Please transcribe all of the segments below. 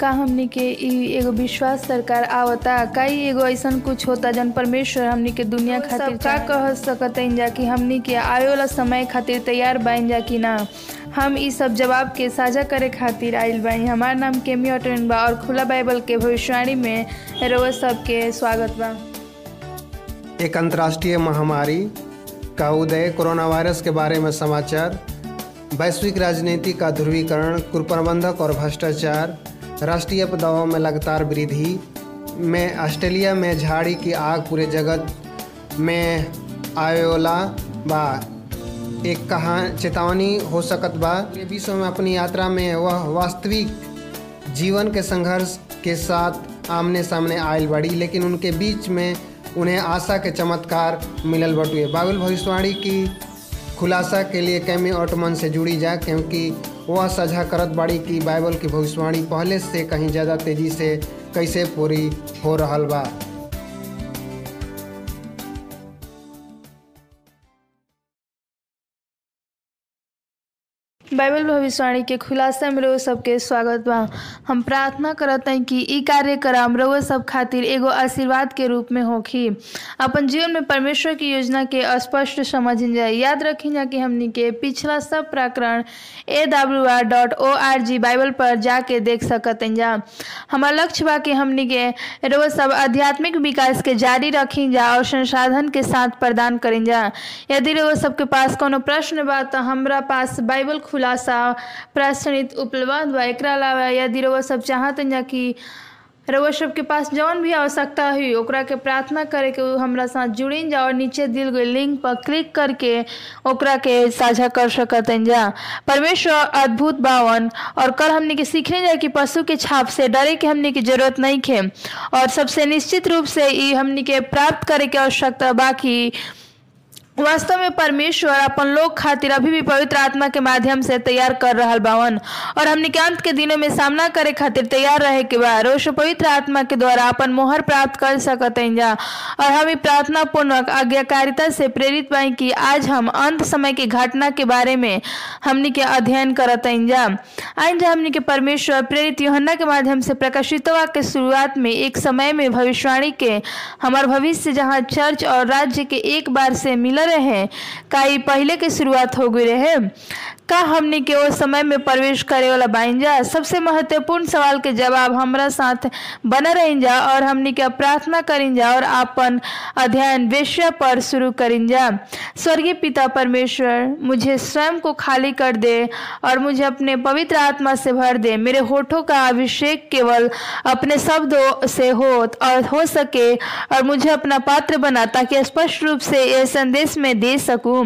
का हमनी के एगो विश्वास सरकार आवता का इ एगो ऐसा कुछ होता जन परमेश्वर हमनी के दुनिया खातिर का कह सकतइन जा कि हमनी के आवे वाला समय खातिर तैयार बाइन जा कि ना। हम इस सब जवाब के साझा करे खातिर आइल बानी हमार नाम केमी अटन बा और खुला बाइबल के भविष्यवाणी में रोज सबके स्वागत बा। एक अंतर्राष्ट्रीय महामारी का उदय कोरोना वायरस के बारे में समाचार वैश्विक राजनीति का ध्रुवीकरण कुप्रबंधक और भ्रष्टाचार राष्ट्रीय दबाव में लगातार वृद्धि। में ऑस्ट्रेलिया में झाड़ी की आग पूरे जगत में आयोला बा। एक कहा, चेतावनी हो सकत बा। विश्व में अपनी यात्रा में वह वास्तविक जीवन के संघर्ष के साथ आमने सामने आयल बड़ी, लेकिन उनके बीच में उन्हें आशा के चमत्कार मिलल बटुए। बाइबल भविष्यवाणी की खुलासा के लिए कैमी ऑटमन से जुड़ी जा, क्योंकि वह साझा करत बाड़ी कि बाइबल की भविष्यवाणी पहले से कहीं ज़्यादा तेज़ी से कैसे पूरी हो रहा बा। बाइबल भविष्यवाणी के खुलासा में रउआ सबके स्वागत बा। हम प्रार्थना करत हई कि ई कार्यक्रम रउआ सब खातिर एगो आशीर्वाद के रूप में होखी। अपन जीवन में परमेश्वर की योजना के स्पष्ट समझ जाए। याद रखी जा कि हमनी के पिछला सब प्रकरण A W R dot O R G bible पर जाके देख सकत जा। हमार लक्ष्य बा कि हमनी के रउआ सब आध्यात्मिक विकास के जारी रखी जा और संसाधन के साथ प्रदान करें जा। यदि रउआ सबके पास कोनो प्रश्न बा तो हमरा पास बाइबल खुलासा प्रश्नित उपलब्ध बा एकरा अलावा यदि रउआ सब चाहतन कि रउआ सबके पास जौन भी आवश्यकता हुई, ओकरा के प्रार्थना करे के हमरा साथ जुड़िन जा और नीचे दिल गई लिंक पर क्लिक करके ओकरा के साझा कर सकतन जा। परमेश्वर अद्भुत बावन और कल हमने के सीखने जाए कि पशु के छाप से डरे के हमने की ज़रूरत नहीं खे और सबसे निश्चित रूप से ई हमने के प्राप्त करे के आवश्यकता बाकी वास्तव में परमेश्वर अपन लोग खातिर अभी भी पवित्र आत्मा के माध्यम से तैयार कर रहा बावन। और हमने अंत के दिनों में सामना करे खातिर तैयार रहे के बाद पवित्र आत्मा के द्वारा अपन मोहर प्राप्त कर सकते हैं जा। और हम प्रार्थना पूर्वक आज्ञाकारिता से प्रेरित पाई कि आज हम अंत समय की घटना के बारे में हमने के अध्ययन करत जा। आज हमने के परमेश्वर प्रेरित योहन्ना के माध्यम से प्रकाशित के शुरुआत में एक समय में भविष्यवाणी के, हमार भविष्य जहाँ चर्च और राज्य के एक बार से मिल रहे हैं। का पहले के शुरुआत हो गई रहे। का हमने के वो समय में प्रवेश करे वाला बाइन जा? सबसे महत्वपूर्ण सवाल के जवाब हमरा साथ बना रहें जा और हमने के प्रार्थना करें जा और अपन अध्ययन विषय पर शुरू करें जा। स्वर्गीय पिता परमेश्वर, मुझे स्वयं को खाली कर दे और मुझे अपने पवित्र आत्मा से भर दे। मेरे होठों का अभिषेक केवल अपने शब्दों से हो और हो सके और मुझे अपना पात्र बना ताकि स्पष्ट रूप से यह संदेश में दे सकूँ।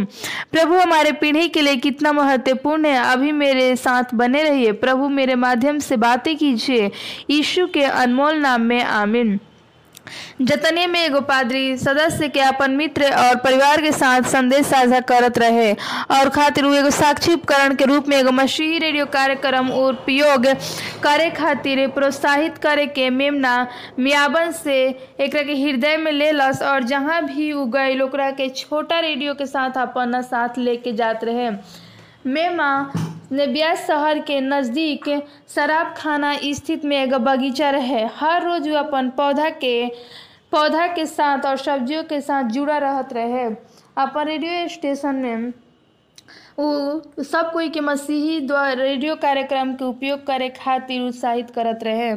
प्रभु, हमारे पीढ़ी के लिए कितना महत्वपूर्ण है। अभी मेरे साथ बने रहिए। प्रभु, मेरे माध्यम से बातें कीजिए। यीशु के अनमोल नाम में आमीन। जतने में एगो पादरी सदस्य के अपन मित्र और परिवार के साथ संदेश साझा करत रहे और खातिर एगो साक्षी उपकरण के रूप में एगो मसीही रेडियो कार्यक्रम उपयोग करे खातिर प्रोत्साहित करे के मेमना मियाबन से एक के हृदय में ले लस और जहाँ भी उ गए ओकरा के छोटा रेडियो के साथ अपन साथ लेके जात रहे। मेमा ब्यास शहर के नज़दीक शराब खाना स्थित में एगो बगीचा रहे। हर रोज वो अपन पौधा के पौधा के साथ और सब्जियों के साथ जुड़ा रहत रहे। अपन रेडियो स्टेशन में वो सब कोई के मसीही द्वारा रेडियो कार्यक्रम के उपयोग करे खातिर उत्साहित करत रहे।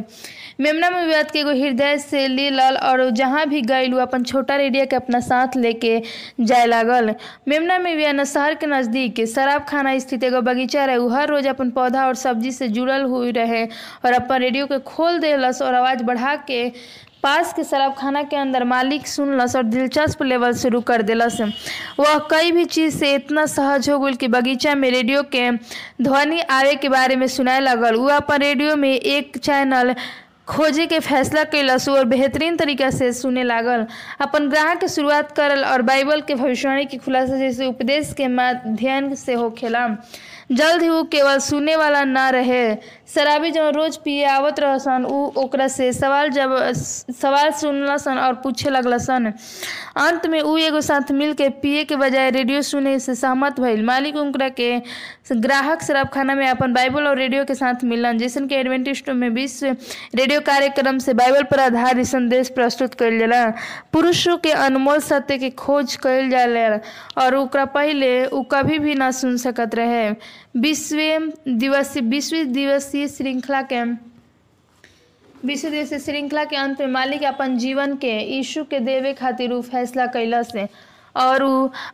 मेमना में व्यत के एगो हृदय से ले लल और जहाँ भी गई वो अपन छोटा रेडियो के अपना साथ लेके जाए लागल। मेमना में व्यन शहर के नज़दीक, शराब खाना स्थित एगो बगीचा रहे, उ हर रोज अपन पौधा और सब्ज़ी से जुड़ल हुई रहे और अपन रेडियो के खोल देलस और आवाज़ बढ़ा के पास के शराब खाना के अंदर मालिक सुनलस और दिलचस्प लेवल शुरू कर दिलस। वह कई भी चीज़ से इतना सहज हो गई कि बगीचा में रेडियो के ध्वनि आवे के बारे में सुनाए लगल। वो अपन रेडियो में एक चैनल खोजे के फैसला कैलस और बेहतरीन तरीका से सुने लागल। अपन ग्राहक के शुरुआत करल और बाइबल के भविष्यवाणी के खुलासा जैसे उपदेश के माध्यम से होखेला जल्द ही वो केवल सुनने वाला ना रहे। शराबी जब रोज पिए, आवत रहसन, उ ओकरा से सवाल जब, सवाल सुनलसन और पूछे लगलसन अंत में उ एगो साथ मिल के पिए के बजाय रेडियो सुने से सहमत भइल। मालिक उनकरा के ग्राहक शराब खाना में अपन बाइबल और रेडियो के साथ मिलन। जैसन के एडवेंटिस्टों में विश्व रेडियो कार्यक्रम से बाइबल पर आधारित संदेश प्रस्तुत कल जाला। पुरुषों के अनमोल सत्य के खोज कल जाला और ओकरा पहिले उ कभी भी ना सुन सकत रहे। विश्व दिवसीय विश्व दिवसीय श्रृंखला के विश्व दिवसीय श्रृंखला के अंत में मालिक अपन जीवन के, यीशु के देवे खातिर उ फैसला कैलस और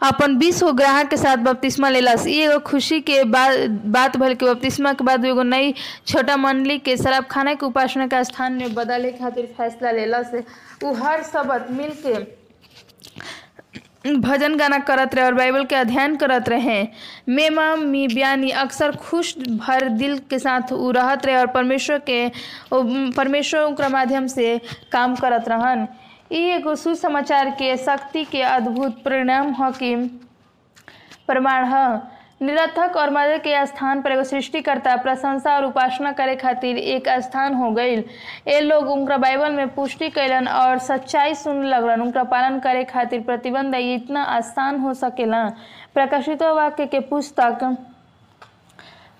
अपन बीस गो ग्राहक के साथ बपतिस्मा लेलस ई एगो खुशी के बात भल के बपतिस्मा के बाद एगो नई छोटा मंडली के शराब खाना के उपासना के स्थान में बदले खातिर फैसला लेलस उ हर सबत मिल के भजन गाना करत रहे और बाइबल के अध्ययन करत रहे। मेमा मी बयानी अक्सर खुश भर दिल के साथ उ रहत रहे और परमेश्वर के परमेश्वर उनका माध्यम से काम करत रहन। ई एगो सुसमाचार के शक्ति के अद्भुत परिणाम ह कि प्रमाण ह। निरर्थक और मदद के स्थान पर एगो सृष्टिकर्ता प्रशंसा और उपासना करे खातिर एक स्थान हो गईल ए लोग उनका बाइबल में पुष्टि कैलन और सच्चाई सुन लगलन। उनका पालन करे खातिर प्रतिबंध इतना आसान हो सकेला। प्रकाशित वाक्य के पुस्तक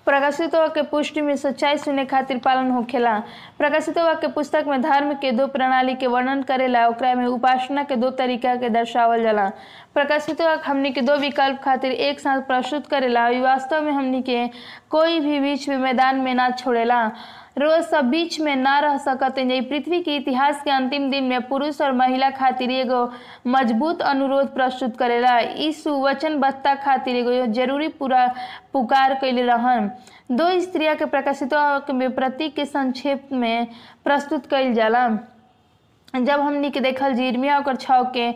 प्रकाशित वाक्य पुष्टि में सच्चाई सुने खातिर पालन होखेला। प्रकाशित वाक्य पुस्तक में धर्म के दो प्रणाली के वर्णन करेला, ओकरा में उपासना के दो तरीका के दर्शावल जाला। प्रकाशित वाक्य हमनी के दो विकल्प खातिर एक साथ प्रस्तुत करेला वास्तव में हमनी के कोई भी बीच में मैदान में ना छोड़ेला। रोज सब बीच में ना रह सकते। जे पृथ्वी के इतिहास के अंतिम दिन में पुरुष और महिला खातिर एगो मज़बूत अनुरोध प्रस्तुत करेला। इस वचनबद्धता खातिर एगो ज़रूरी पूरा पुकार कैले रहन। दो स्त्रिया के प्रकाशित प्रतीक के संक्षेप में प्रस्तुत कैल जाला। जब हमनी के देखल ओकर छाव के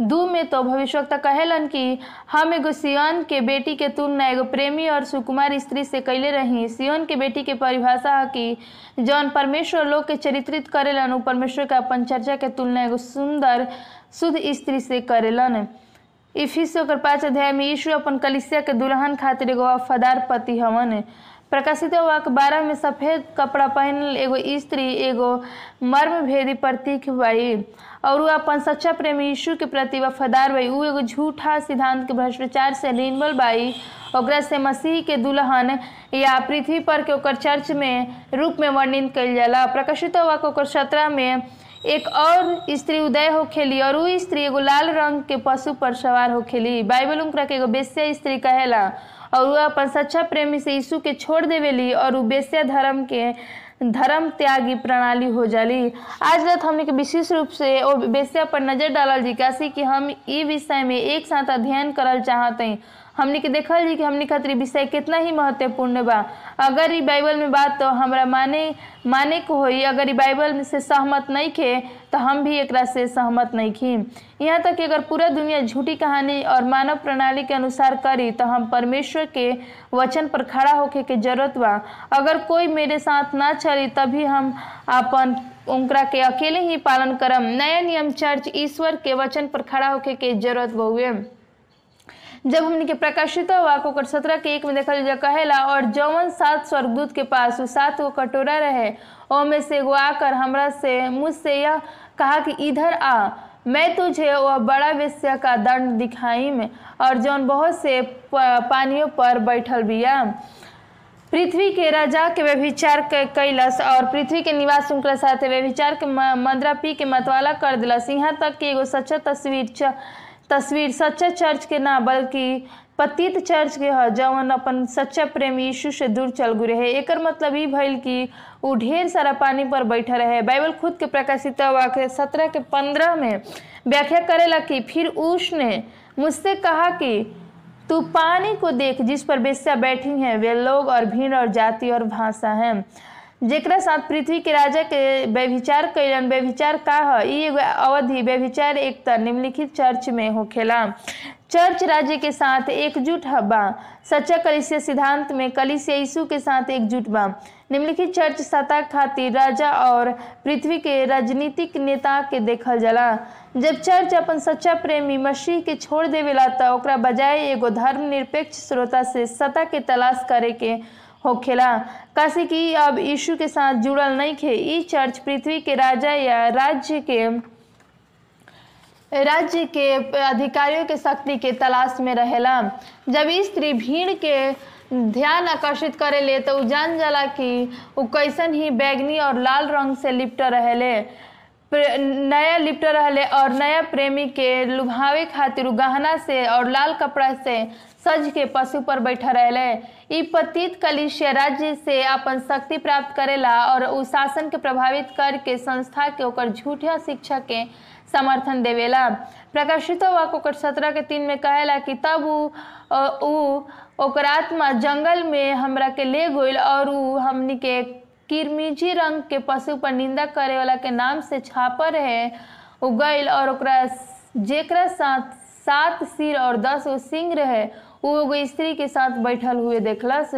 दू में तो भविष्यवक्ता कहेलन कि हम एगो सियोन के बेटी के तुलना एगो प्रेमी और सुकुमार स्त्री से कैले रही। सियोन के बेटी के परिभाषा है कि जौन परमेश्वर लोग के चरित्रित करेलन, उ परमेश्वर के अपन चर्चा के तुलना एगो सुंदर शुद्ध स्त्री से करेलन। इफिस पाँच अध्याय में यीशु अपन कलिसिया के दुल्हन खातिर एगो वफादार पति हवन। प्रकाशित वाक बारह में सफ़ेद कपड़ा पहनल एगो स्त्री एगो मर्म भेदी प्रतीक बाई और उ अपन सच्चा प्रेम यीशु के प्रति वफादार बाई उ एगो झूठा सिद्धांत के भ्रष्टाचार से निर्मल बाई ओकरा से मसीह के दुल्हन या पृथ्वी पर के ओकर चर्च में रूप में वर्णित कइल जाला। प्रकाशित वाक ओकर सत्रह में एक और स्त्री उदय हो खेली और उ स्त्री एगो लाल रंग के पशु पर सवार हो खेली बाइबल उनकरा के एगो बेस्या स्त्री कहेला और वह अपन सच्चा प्रेमी से यीशु के छोड़ देवेली और उ धर्म के धर्म त्यागी प्रणाली हो जाली। आज रात हमने विशेष रूप से ओ बेस्या पर नज़र डालल जी, काशी कि हम ई विषय में एक साथ अध्ययन करल चाहते हमने के देखल जी कि हमने खातिर विषय कितना ही महत्वपूर्ण बा। अगर ई बाइबल में बात तो हमरा माने माने को होई, अगर ई बाइबल से सहमत नहीं खे तो हम भी एकरा से सहमत नहीं खी। यहाँ तक कि अगर पूरा दुनिया झूठी कहानी और मानव प्रणाली के अनुसार करी तो हम परमेश्वर के वचन पर खड़ा होके के ज़रूरत बा। अगर कोई मेरे साथ ना चली, तभी हम अपन उनकरा के अकेले ही पालन करम। नया नियम चर्च ईश्वर के वचन पर खड़ा होके के ज़रूरत बहुए जब हमने के प्रकाशित वाक ओकर सत्रह के एक में देखल जा कहेला और जौवन सात स्वर्गदूत के पास वो सात गो कटोरा रहे। ओमे से एगो आकर हमरा से, मुझसे यह कहा कि, इधर आ, मैं तुझे वह बड़ा वेश्या का दंड दिखाई में और जौन बहुत से पानियों पर बैठल बिया। पृथ्वी के राजा के व्यभिचार कैलस, और पृथ्वी के निवास उनके साथ व्यभिचार के मंदरा पी के मतवाला कर दिलस। यहाँ तक कि एगो सच्चा तस्वीर तस्वीर सच्चा चर्च के ना, बल्कि पतित चर्च के ह जवन अपन सच्चा प्रेम यीशु से दूर चल गए रहे। एक मतलब भइल कि उ ढेर सारा पानी पर बैठा रहे। बाइबल खुद के प्रकाशित वाक्य सत्रह के पंद्रह में व्याख्या करेला कि फिर उसने मुझसे कहा कि, तू पानी को देख, जिस पर बेस्या बैठी हैं, वे लोग और भीड़ और जाति और भाषा हैं। जेकरा साथ पृथ्वी के राजा के व्यभिचार कैलन व्यभिचार का है? एगो अवधि, व्यभिचार एक त निम्नलिखित चर्च में होखेला। चर्च राज्य के साथ एकजुट बा। सच्चा कलिसिया सिद्धांत में कलिसिया यीशु के साथ एकजुट बा। निम्नलिखित चर्च सत्ता खातिर राजा और पृथ्वी के राजनीतिक नेता के देखल जाला। जब चर्च अपन सच्चा प्रेमी मसीह के छोड़ देवेला त ओकरा बजाय एगो धर्म निरपेक्ष श्रोता से सत्ता के तलाश करे के होखेला काशी की अब यीशु के साथ जुड़ल नहीं खे ई चर्च पृथ्वी के राजा या राज्य के राज्य के अधिकारियों के शक्ति के तलाश में रहेला। जब स्त्री भीड़ के ध्यान आकर्षित करेले तो जान जाला कि उ कैसन ही बैगनी और लाल रंग से लिपट रहेले। नया लिपट रहले और नया प्रेमी के लुभावे खातिर गहना से और लाल कपड़ा से सज के पशु पर बैठा रहले। ई पतित कलिष्य राज्य से अपन शक्ति प्राप्त करेला और उ शासन के प्रभावित करके संस्था के ओकर झूठा शिक्षा के समर्थन देवेला। प्रकाशित वाक सत्रह के तीन में कहेला कि तब उ ओकर आत्मा जंगल में हमरा के ले गइल और उ हमनी के किरमिजी रंग के पशु पर निंदा करे वाला के नाम से छापर रहे। उ गइल और जेकरा साथ सात सिर और दस गो सिंह रहे। उ एगो स्त्री के साथ बैठल हुए देखलस।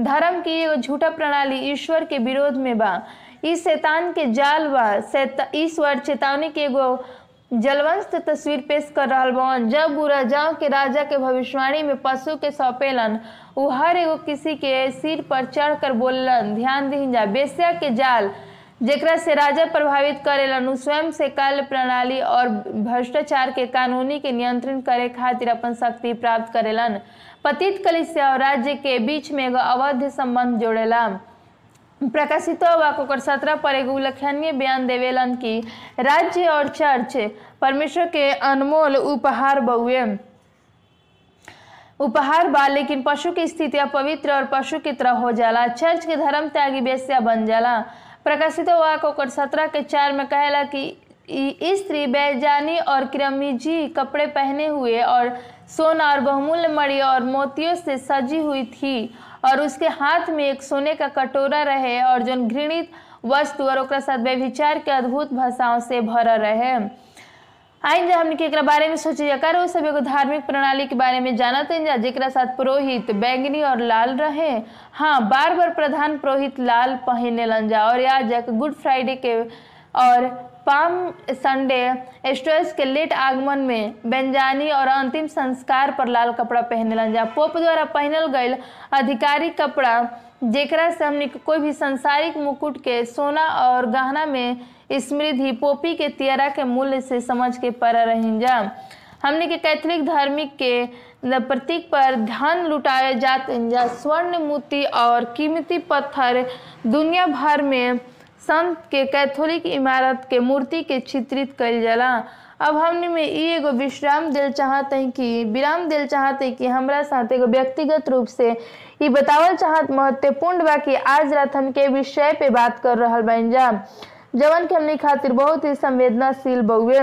धर्म की एगो झूठा प्रणाली ईश्वर के विरोध में बा। ई शैतान के जाल बा। ईश्वर चेतावनी के एगो जलवंत तस्वीर पेश कर रहा बन। जब उ राजाओं के राजा के भविष्यवाणी में पशु के सौंपेलन, उ हर एगो किसी के सिर पर चढ़ कर बोललन, ध्यान दीन जा बेस्या के जाल जेकरा से राजा प्रभावित करेलन, स्वयं से काल प्रणाली और भ्रष्टाचार के कानूनी के नियंत्रण करे खातिर अपन शक्ति प्राप्त करेलन। पतित कलिसिया और राज्य के बीच में एगो अवध संबंध जोड़ेला। प्रकाशित वाक ओकर सत्रह पर एगो उल्लेखनीय बयान देवेलन कि राज्य और चर्च परमेश्वर के अनमोल उपहार बउए। उपहार बा, लेकिन पशु की स्थिति अपवित्र और पशु की तरह हो जाला। चर्च के धर्म त्यागी बेस्या बन जाला। प्रकाशित हुआ ओकर सत्रह के चार में कहला कि स्त्री बैजानी और क्रमिजी कपड़े पहने हुए और सोना और बहुमूल्य मणि और मोतियों से सजी हुई थी और उसके हाथ में एक सोने का कटोरा रहे और जो घृणित वस्तु और साथ व्यभिचार के अद्भुत भाषाओं से भरा रहे। आइन जा हमने के बारे में सोचे जा कर सब एगो धार्मिक प्रणाली के बारे में हइन जा जेकरा साथ पुरोहित बैंगनी और लाल रहे हाँ बार बार प्रधान पुरोहित लाल पहिनेलन जा और याजक गुड फ्राइडे के और पाम संडे स्टोर्स के लेट आगमन में बेंजानी और अंतिम संस्कार पर लाल कपड़ा पहनेलन जा पोप द्वारा पहनल गईल आधिकारिक कपड़ा, जेकरा से हमने कोई भी संसारिक मुकुट के सोना और गहना में समृद्धि पोपी के तियरा के मूल्य से समझ के पर रही जा हमने के कैथोलिक धार्मिक के प्रतीक पर धन लुटाए जाते जा स्वर्ण मोती और कीमती पत्थर दुनिया भर में संत के कैथोलिक इमारत के मूर्ति के चित्रित कइल जला। अब हमने में ई एगो विश्राम दिल चाहत है कि, विराम दिल चाहत है कि हमरा साथ एगो व्यक्तिगत रूप से ई बतावल चाहत महत्वपूर्ण बा कि आज रात हम के विषय पे बात कर रहा बन जा जवन के हमने खातिर बहुत ही संवेदनाशील बउए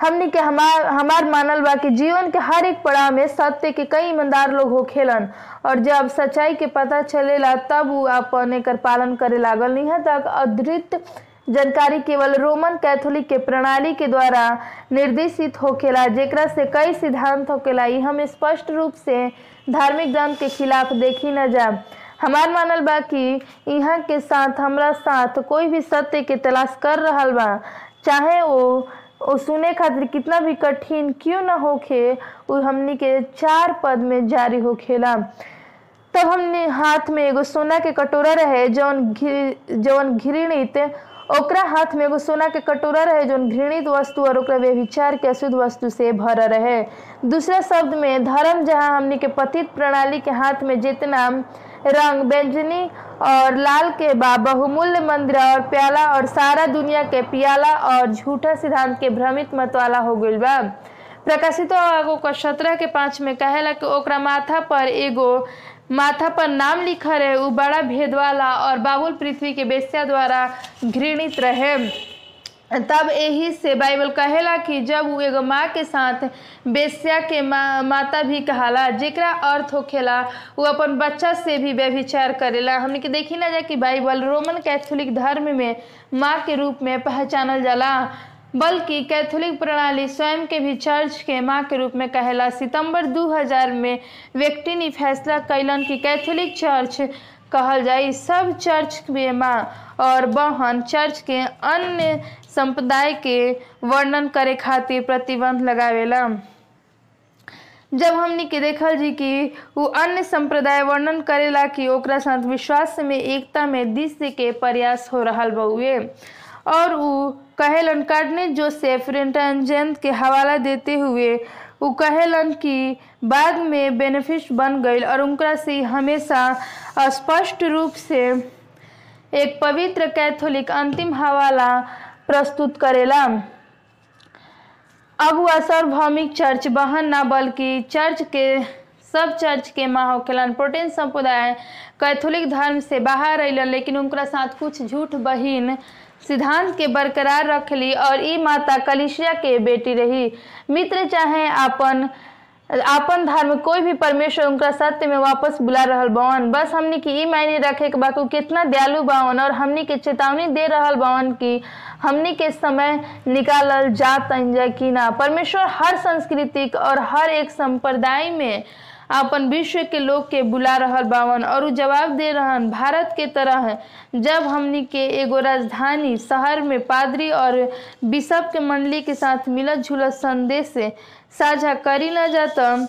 हमनी के हमार हमार मानल बा कि जीवन के हर एक पड़ाव में सत्य के कई ईमानदार लोग होखेलन और जब सच्चाई के पता चलेला, तब वो अपन एकर पालन करे लागल। यहाँ तक अधृत जानकारी केवल रोमन कैथोलिक के प्रणाली के द्वारा निर्देशित होखेला जेकरा से कई सिद्धांत होखेला ई हम स्पष्ट रूप से धार्मिक ग्रंथ के खिलाफ देखी न जा। हमार मानल बा कि यहाँ के साथ, हमरा साथ कोई भी सत्य के तलाश कर रहल बा, चाहे वो वो सुने खातिर कितना भी कठिन क्यों ना होखे वो हमनी के चार पद में जारी होखेला। तब हमने हाथ में एगो सोना के कटोरा रहे, जौन घि- जौन घृणित, ओकरा हाथ में एगो सोना के कटोरा रहे, जौन घृणित वस्तु और ओकरा व्यभिचार के अशुद्ध वस्तु से भरा रहे। दूसरा शब्द में, धर्म जहाँ हमनी के पतित प्रणाली के हाथ में जितना रंग व्यंजनी और लाल के बा बहुमूल्य मंदिर और प्याला और सारा दुनिया के पियाला और झूठा सिद्धांत के भ्रमित मत वाला हो गइल बा। प्रकाशित आगो का सत्रह के पाँच में कहेला कि ओकरा माथा पर एगो, माथा पर नाम लिखा रहे उ बड़ा भेद वाला और बाबुल पृथ्वी के बेस्या द्वारा घृणित रहे। तब यही से बाइबल कहेला कि जब उ एगो माँ के साथ बेस्या के मा, माता भी कहाला जेकरा अर्थ होखेला वो अपन बच्चा से भी व्यभिचार करेला। हमने के देखी ना जा कि बाइबल रोमन कैथोलिक धर्म में माँ के रूप में पहचानल जाला बल्कि कैथोलिक प्रणाली स्वयं के भी चर्च के माँ के रूप में कहेला। सितंबर 2000 में व्यक्ति ने फैसला कैलन कि कैथोलिक चर्च कहल जाई, सब चर्च में माँ और बहन चर्च के अन्य संप्रदाय के वर्णन करे खातिर प्रतिबंध लगावेला। जब हमनी के देखल जी कि वो अन्य संप्रदाय वर्णन करेला कि ओकरा साथ विश्वास में, एकता में दृश्य के प्रयास हो रहा बउए। और उ कहेलन कार्डने जोसेफ रेंटेंजेंट के हवाला देते हुए उ कहेलन कि बाद में बेनिफिट बन गई और उनका से हमेशा स्पष्ट रूप से एक पवित्र कैथोलिक अंतिम हवाला प्रस्तुत करेला। अब वह सार्वभौमिक चर्च बहन ना, बल्कि चर्च के, सब चर्च के माँ होखेलन प्रोटेन संप्रदाय, कैथोलिक धर्म से बाहर अलन लेकिन उनका साथ कुछ झूठ बहिन सिद्धांत के बरकरार रखली और ई माता कलिसिया के बेटी रही। मित्र चाहे अपन आपन धर्म कोई भी परमेश्वर उनका सत्य में वापस बुला रहल बवन। बस हमनी की ई मायने रखे के बाकी कितना दयालु बावन और हमनी के चेतावनी दे रहल बवन कि हमनी के समय निकालल जात जा कि ना। परमेश्वर हर सांस्कृतिक और हर एक संप्रदाय में अपन विश्व के लोग के बुला रहल बावन और जवाब दे रहन, भारत के तरह जब हमनी के एगो राजधानी शहर में पादरी और बिशप के मंडली के साथ मिलत जुलत संदेश से साझा करी न जाता,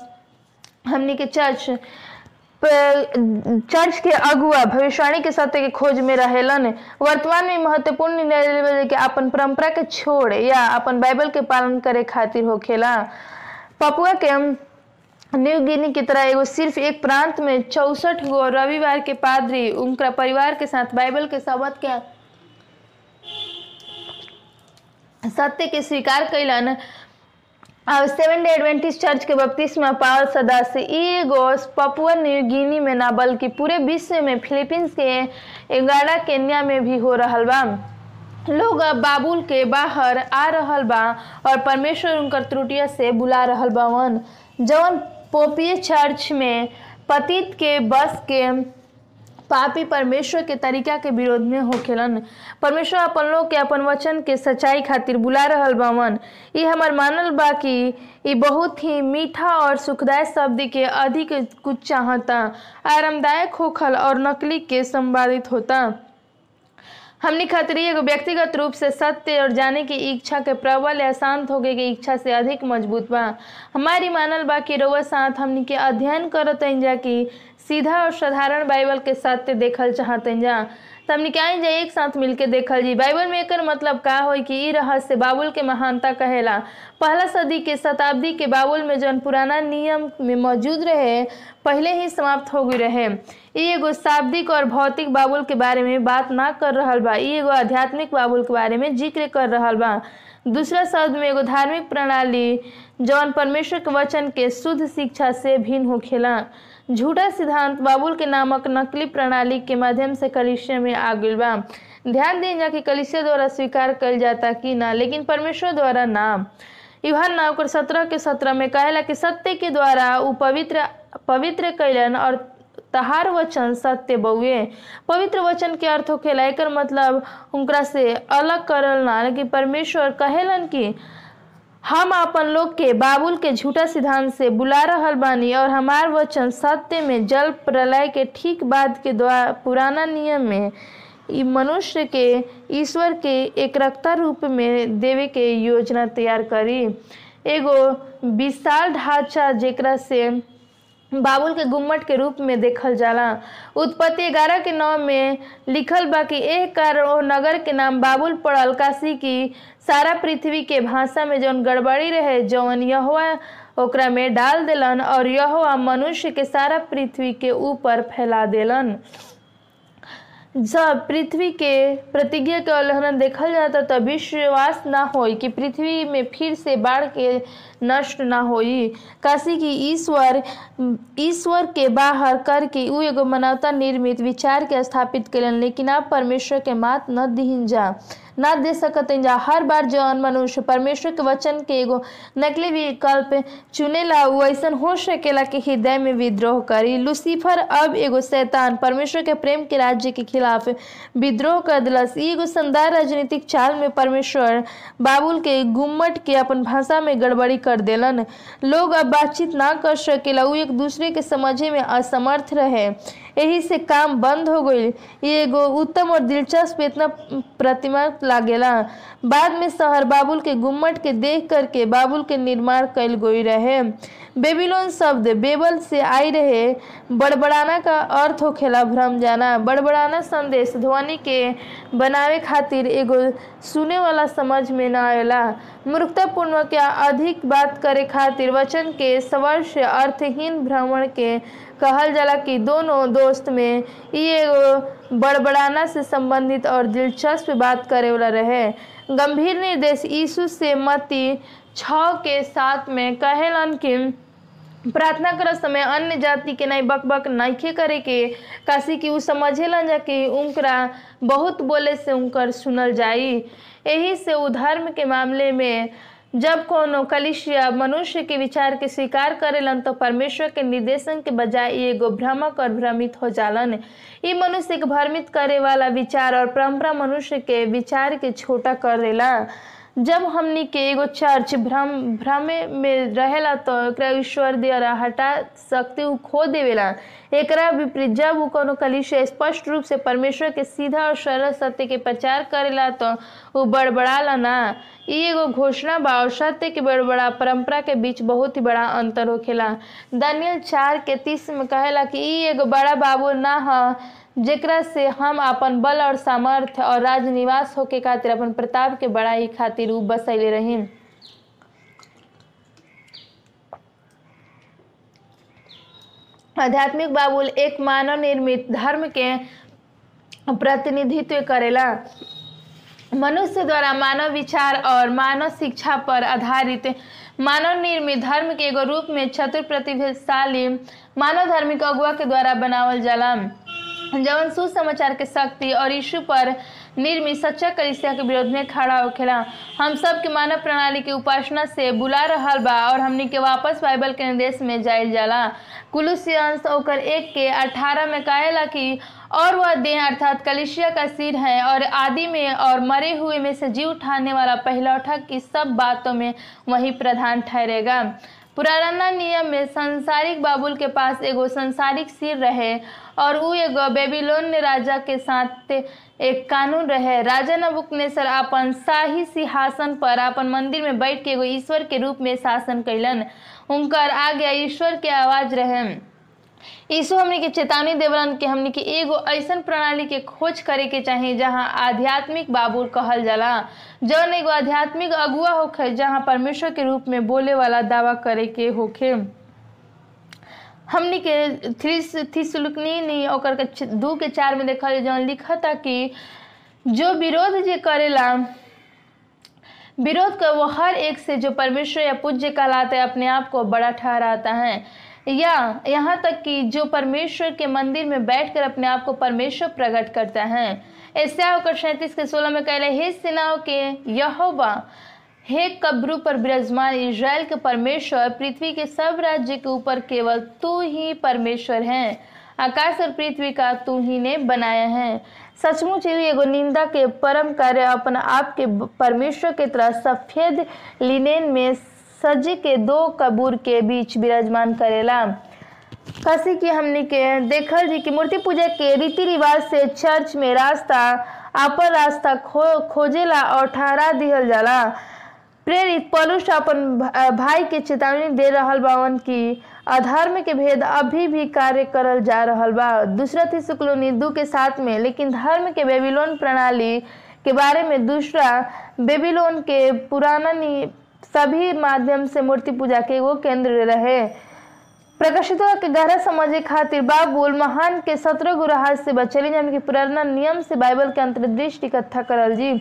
हमनी के चर्च चर्च के अगुआ भविष्यवाणी के सत्य के खोज में रहेलन। वर्तमान में महत्वपूर्ण निर्णय कि अपन परंपरा के छोड़ या अपन बाइबल के पालन करे खातिर होखेला। पपुआ के न्यू गिनी की तरह एगो सिर्फ़ एक प्रांत में चौसठ गो रविवार के पादरी उनका परिवार के साथ बाइबल के शब्द के सत्य के स्वीकार कैलन अब सेवन डे एडवेंटिस्ट चर्च के बपतिस्मा पावल सदस्य एगो पपुआ न्यू गिनी में ना, बल्कि पूरे विश्व में फिलीपींस के एगारह केन्या में भी हो रहा बा। लोग अब बाबुल के बाहर आ रहल बा और परमेश्वर उनकर त्रुटिया से बुला रहल बावन जवन पोपीय चर्च में पतित के बस के पापी परमेश्वर के तरीका के विरोध में होखेलन परमेश्वर अपन लोग के अपन वचन के सच्चाई खातिर बुला रहल बावन ये हमार मानल बा कि बहुत ही मीठा और सुखदायक शब्द के अधिक कुछ चाहता। आरामदायक होखल और नकली के संवादित होता। हमनी खतरी एगो व्यक्तिगत रूप से सत्य और जाने की इच्छा के प्रबल या शांत होके के इच्छा से अधिक मज़बूत बा। हमारी मानल बा कि रउआ साथ हमनी के अध्ययन करते जा कि सीधा और साधारण बाइबल के सत्य देखल चाहते जा। तो हमनी आई एक साथ मिलके देखल जी? बाइबल में एक मतलब का हो कि रहस्य बाबुल के महानता कहेला। पहला सदी के शताब्दी के बाबुल में जौन पुराना नियम में मौजूद रहे, पहले ही समाप्त हो गई रहे। एगो शाब्दिक और भौतिक बाबुल के बारे में बात ना कर रहा बा। एगो आध्यात्मिक बाबुल के बारे में ज़िक्र कर रहा बा। दूसरा शब्द में एगो धार्मिक प्रणाली, जौन परमेश्वर के वचन के शुद्ध शिक्षा से भिन्न होखेला। झूठा सिद्धांत बाबुल के नामक नकली प्रणाली के माध्यम से कलिसिया में आ गइल बा। ध्यान दें जा कि कलिसिया द्वारा स्वीकार कल जाता कि ना, लेकिन परमेश्वर द्वारा ना। यूहन नावकर सत्रह के सत्रह में कहला कि सत्य के द्वारा उ पवित्र पवित्र कैलन और तहार वचन सत्य बउए। पवित्र वचन के अर्थ होखेला, एकर मतलब उनकरा से अलग करल ना, लेकिन परमेश्वर कहेलन कि हम अपन लोग के बाबुल के झूठा सिद्धांत से बुला रहल बानी और हमार वचन सत्य में जल प्रलय के ठीक बाद के द्वारा पुराना नियम में मनुष्य के, ईश्वर के एकरकता रूप में देवे के योजना तैयार करी। एगो विशाल ढांचा जेकरा से बाबुल के गुम्मट के रूप में देखल जाला। उत्पत्ति ग्यारह के नौ में लिखल बा कि कारण नगर के नाम बाबुल पड़ल काशी की सारा पृथ्वी के भाषा में जौन गड़बड़ी रहे, जौन यहोवा ओकरा में डाल देलन और यहोवा मनुष्य के सारा पृथ्वी के ऊपर फैला देलन। जब पृथ्वी के प्रतिज्ञा के उल्लंघन देखल जाता, तब विश्वास ना होई कि पृथ्वी में फिर से बाढ़ के नष्ट ना होई। काशी की ईश्वर ईश्वर के बाहर करके उ एगो मानवता निर्मित विचार के स्थापित कलन, लेकिन आप परमेश्वर के मात न दिहिन जा। ना दे सकते जा हर बार जौन मनुष्य परमेश्वर के वचन के एगो नकली विकल्प चुनेला वो ऐसा हो सकेला कि हृदय में विद्रोह करी। लुसीफर अब एगो शैतान परमेश्वर के प्रेम के राज्य के खिलाफ विद्रोह कर दिलस। एगो शानदार राजनीतिक चाल में परमेश्वर बाबुल के गुम्मट के अपन भाषा में गड़बड़ी कर देलन। लोग अब बातचीत ना कर सकेला। उ एक दूसरे के समझे में असमर्थ रहे। यही से काम बंद हो गई ये एगो उत्तम और दिलचस्प इतना प्रतिमा लागेला। बाद में शहर बाबुल के गुम्मट के देख करके बाबुल के निर्माण कैल गई रहे। बेबीलोन शब्द बेबल से आई रहे। बड़बड़ाना का अर्थ होखेला भ्रम जाना। बड़बड़ाना संदेश ध्वनि के बनावे खातिर एगो सुने वाला समझ में ना आवेला मूर्खतापूर्ण या अधिक बात करे खातिर वचन के स्वर से अर्थहीन भ्रमण के कहल जाला कि दोनों दोस्त में एगो बड़बड़ाना से संबंधित और दिलचस्प बात करे वाला रहे। गंभीर निर्देश यीशु से मती छ के साथ में कहेलन कि प्रार्थना करत समय अन्य जाति के नहीं बक बक नइखे करे के काशी कि उ समझेलन जा कि उनकरा बहुत बोले से उनकर सुनल जाई। यही से उ धर्म के मामले में जब कोनो कलिशिया मनुष्य के विचार के स्वीकार करेलन तो परमेश्वर के निर्देशन के बजाय ये एगो भ्रमक और भ्रमित हो जालन। ये मनुष्य के भ्रमित करे वाला विचार और परंपरा मनुष्य के विचार के छोटा कर देला जब हमनी के एगो चर्च भ्रम, भ्रमे में रहेला तो ईश्वर द्वारा हटा सकते, उ खो देवेला। एकरा विपरीत जब उ कोनो कलिशा स्पष्ट रूप से परमेश्वर के सीधा और सरल सत्य के प्रचार करेला तो उ बड़बड़ाला ना। ई एगो घोषणा बा और सत्य के बड़बड़ा परंपरा के बीच बहुत ही बड़ा अंतर होखेला। दानियल चार के तीस में कहेला कि ई एगो बड़ा बाबू ना ह जेकरा से हम अपन बल और सामर्थ्य और राजनिवास होके खातिर अपन प्रताप के बढ़ाई खातिर उ बसैले रही आध्यात्मिक बाबुल एक मानव निर्मित धर्म के प्रतिनिधित्व करेला। मनुष्य द्वारा मानव विचार और मानव शिक्षा पर आधारित मानव निर्मित धर्म के एगो रूप में चतुर प्रतिभाशाली मानव धार्मिक अगुआ के द्वारा बनावल जाला। जवन सुसमाचार के शक्ति और यीशु पर निर्मित सच्चा कलिसिया के विरोध में खड़ा होखेला हम सब के मानव प्रणाली के उपासना से बुला रहल बा और हमनी के वापस बाइबल के निर्देश में जाइल जाला। कुलुसियंस ओकर एक के अठारह में कहेला कि, और वह देह अर्थात कलिसिया का सिर है और आदि में और मरे हुए में से जी उठाने वाला पहला उठक की सब बातों में वही प्रधान ठहरेगा। पुराना नियम में संसारिक बाबुल के पास एगो संसारिक सिर रहे और उ एगो बेबीलोन राजा के साथ एक कानून रहे। राजा नबुकनेसर अपन शाही सिंहासन पर अपन मंदिर में बैठ के एगो ईश्वर के रूप में शासन कैलन उनकर आज्ञा ईश्वर के आवाज़ रहे यीशु हमनी के चेतावनी देवलन के हमनी के एगो ऐसन प्रणाली के खोज करे के चाही जहाँ आध्यात्मिक बाबुल कहल जाला। जौन एगो आध्यात्मिक अगुआ होखे जहाँ परमेश्वर के रूप में बोले वाला दावा करे के होखे। हमनी के थ्री थिसलुकनी नी के दू के चार में देखल जौन लिखता कि जो विरोध जे करेला, विरोध का वो हर एक से जो परमेश्वर या पूज्य कहलाते अपने आप को बड़ा ठहराता है। या यहाँ तक कि जो परमेश्वर के मंदिर में बैठकर अपने आप को परमेश्वर प्रकट करता है। ऐसा होकर सैंतीस के सोलह में कहले हे सेनाओं के यहोवा, हे कब्रू पर विराजमान इज़राइल के परमेश्वर, पृथ्वी के सब राज्य के ऊपर केवल तू ही परमेश्वर है। आकाश और पृथ्वी का तू ही ने बनाया है। सचमुच एगो निंदा के परम कार्य अपना आप के परमेश्वर के तरह सफ़ेद लिनेन में सज के दो कबूर के बीच विराजमान करेला। कसी की हमने के देखल जी कि मूर्ति पूजा के रीति रिवाज से चर्च में रास्ता, आपन रास्ता खो, खोजेला और ठहरा दिहल जाला। प्रेरित पलुष अपन भाई के चेतावनी दे रहल बावन की अधर्म के भेद अभी भी कार्य करल जा रहल बा। दूसरा थी शुक्ल दू के साथ में, लेकिन धर्म के बेबीलोन प्रणाली के बारे में दूसरा बेबीलोन के पुराना सभी माध्यम से मूर्ति पूजा के वो केंद्र रहे। प्रकाशित के गहरा समझे खातिर बाबुल महान के सत्रह गो से बचली जन के पुराना नियम से बाइबल के अंतर्दृष्टि इकट्ठा करल जी।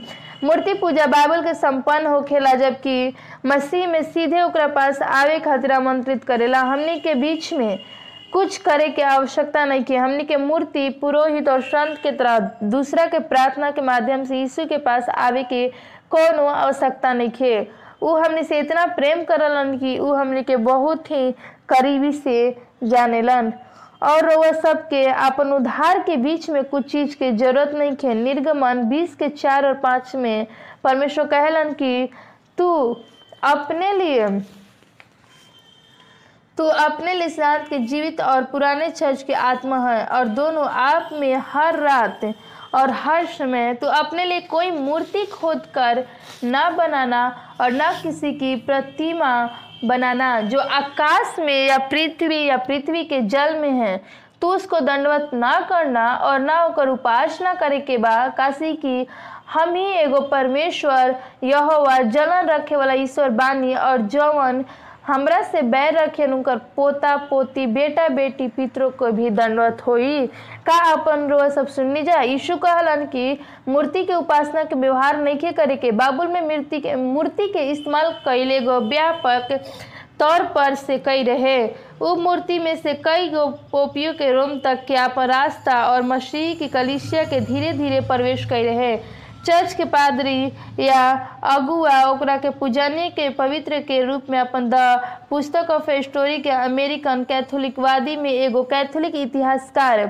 मूर्ति पूजा बाइबल के संपन्न होखेला, जबकि मसीह में सीधे ओकरा पास आवे खातिर आमंत्रित करेला। हमनी के बीच में कुछ करे के आवश्यकता नहीं की हमनी के मूर्ति पुरोहित और संत के तरह दूसरा के प्रार्थना के माध्यम से यीशु के पास आवे के कोनो आवश्यकता नहीं खे। उ हमने से इतना प्रेम करलन कि उ हमने के बहुत ही करीबी से जानेलन। और वह सबके अपन उधार के बीच में कुछ चीज़ के ज़रूरत नहीं है निर्गमन बीस के चार और पाँच में परमेश्वर कहलन कि तू अपने लिए, तू अपने लिए सिद्धांत के जीवित और पुराने चर्च की आत्मा है और दोनों आप में हर रात और हर समय तो अपने लिए कोई मूर्ति खोद कर ना बनाना और ना किसी की प्रतिमा बनाना, जो आकाश में या पृथ्वी या पृथ्वी के जल में है। तो उसको दंडवत ना करना और ना होकर उपासना करे के बाद काशी की हम ही एगो परमेश्वर, यहोवा, जलन रखे वाला ईश्वर, बानी और जवन हमरा से बैर रखे उनकर पोता, पोती, बेटा, बेटी, पितरों को भी दंडवत होई। का अपन रो सब सुननी जा? यीशु कहलन कि मूर्ति के उपासना के व्यवहार नहीं करे के बाबुल में मूर्ति के मूर्ति के इस्तेमाल कैले गो व्यापक तौर पर से कई रहे। वो मूर्ति में से कई गो पोपियों के रोम तक के अपन रास्ता और मसीह की कलिसिया के धीरे धीरे प्रवेश कर रहे। चर्च के पादरी या अगुआ, ओकरा के पूजनीय के पवित्र के रूप में अपन द पुस्तक ऑफ़ स्टोरी के अमेरिकन कैथोलिकवादी में एगो कैथोलिक इतिहासकार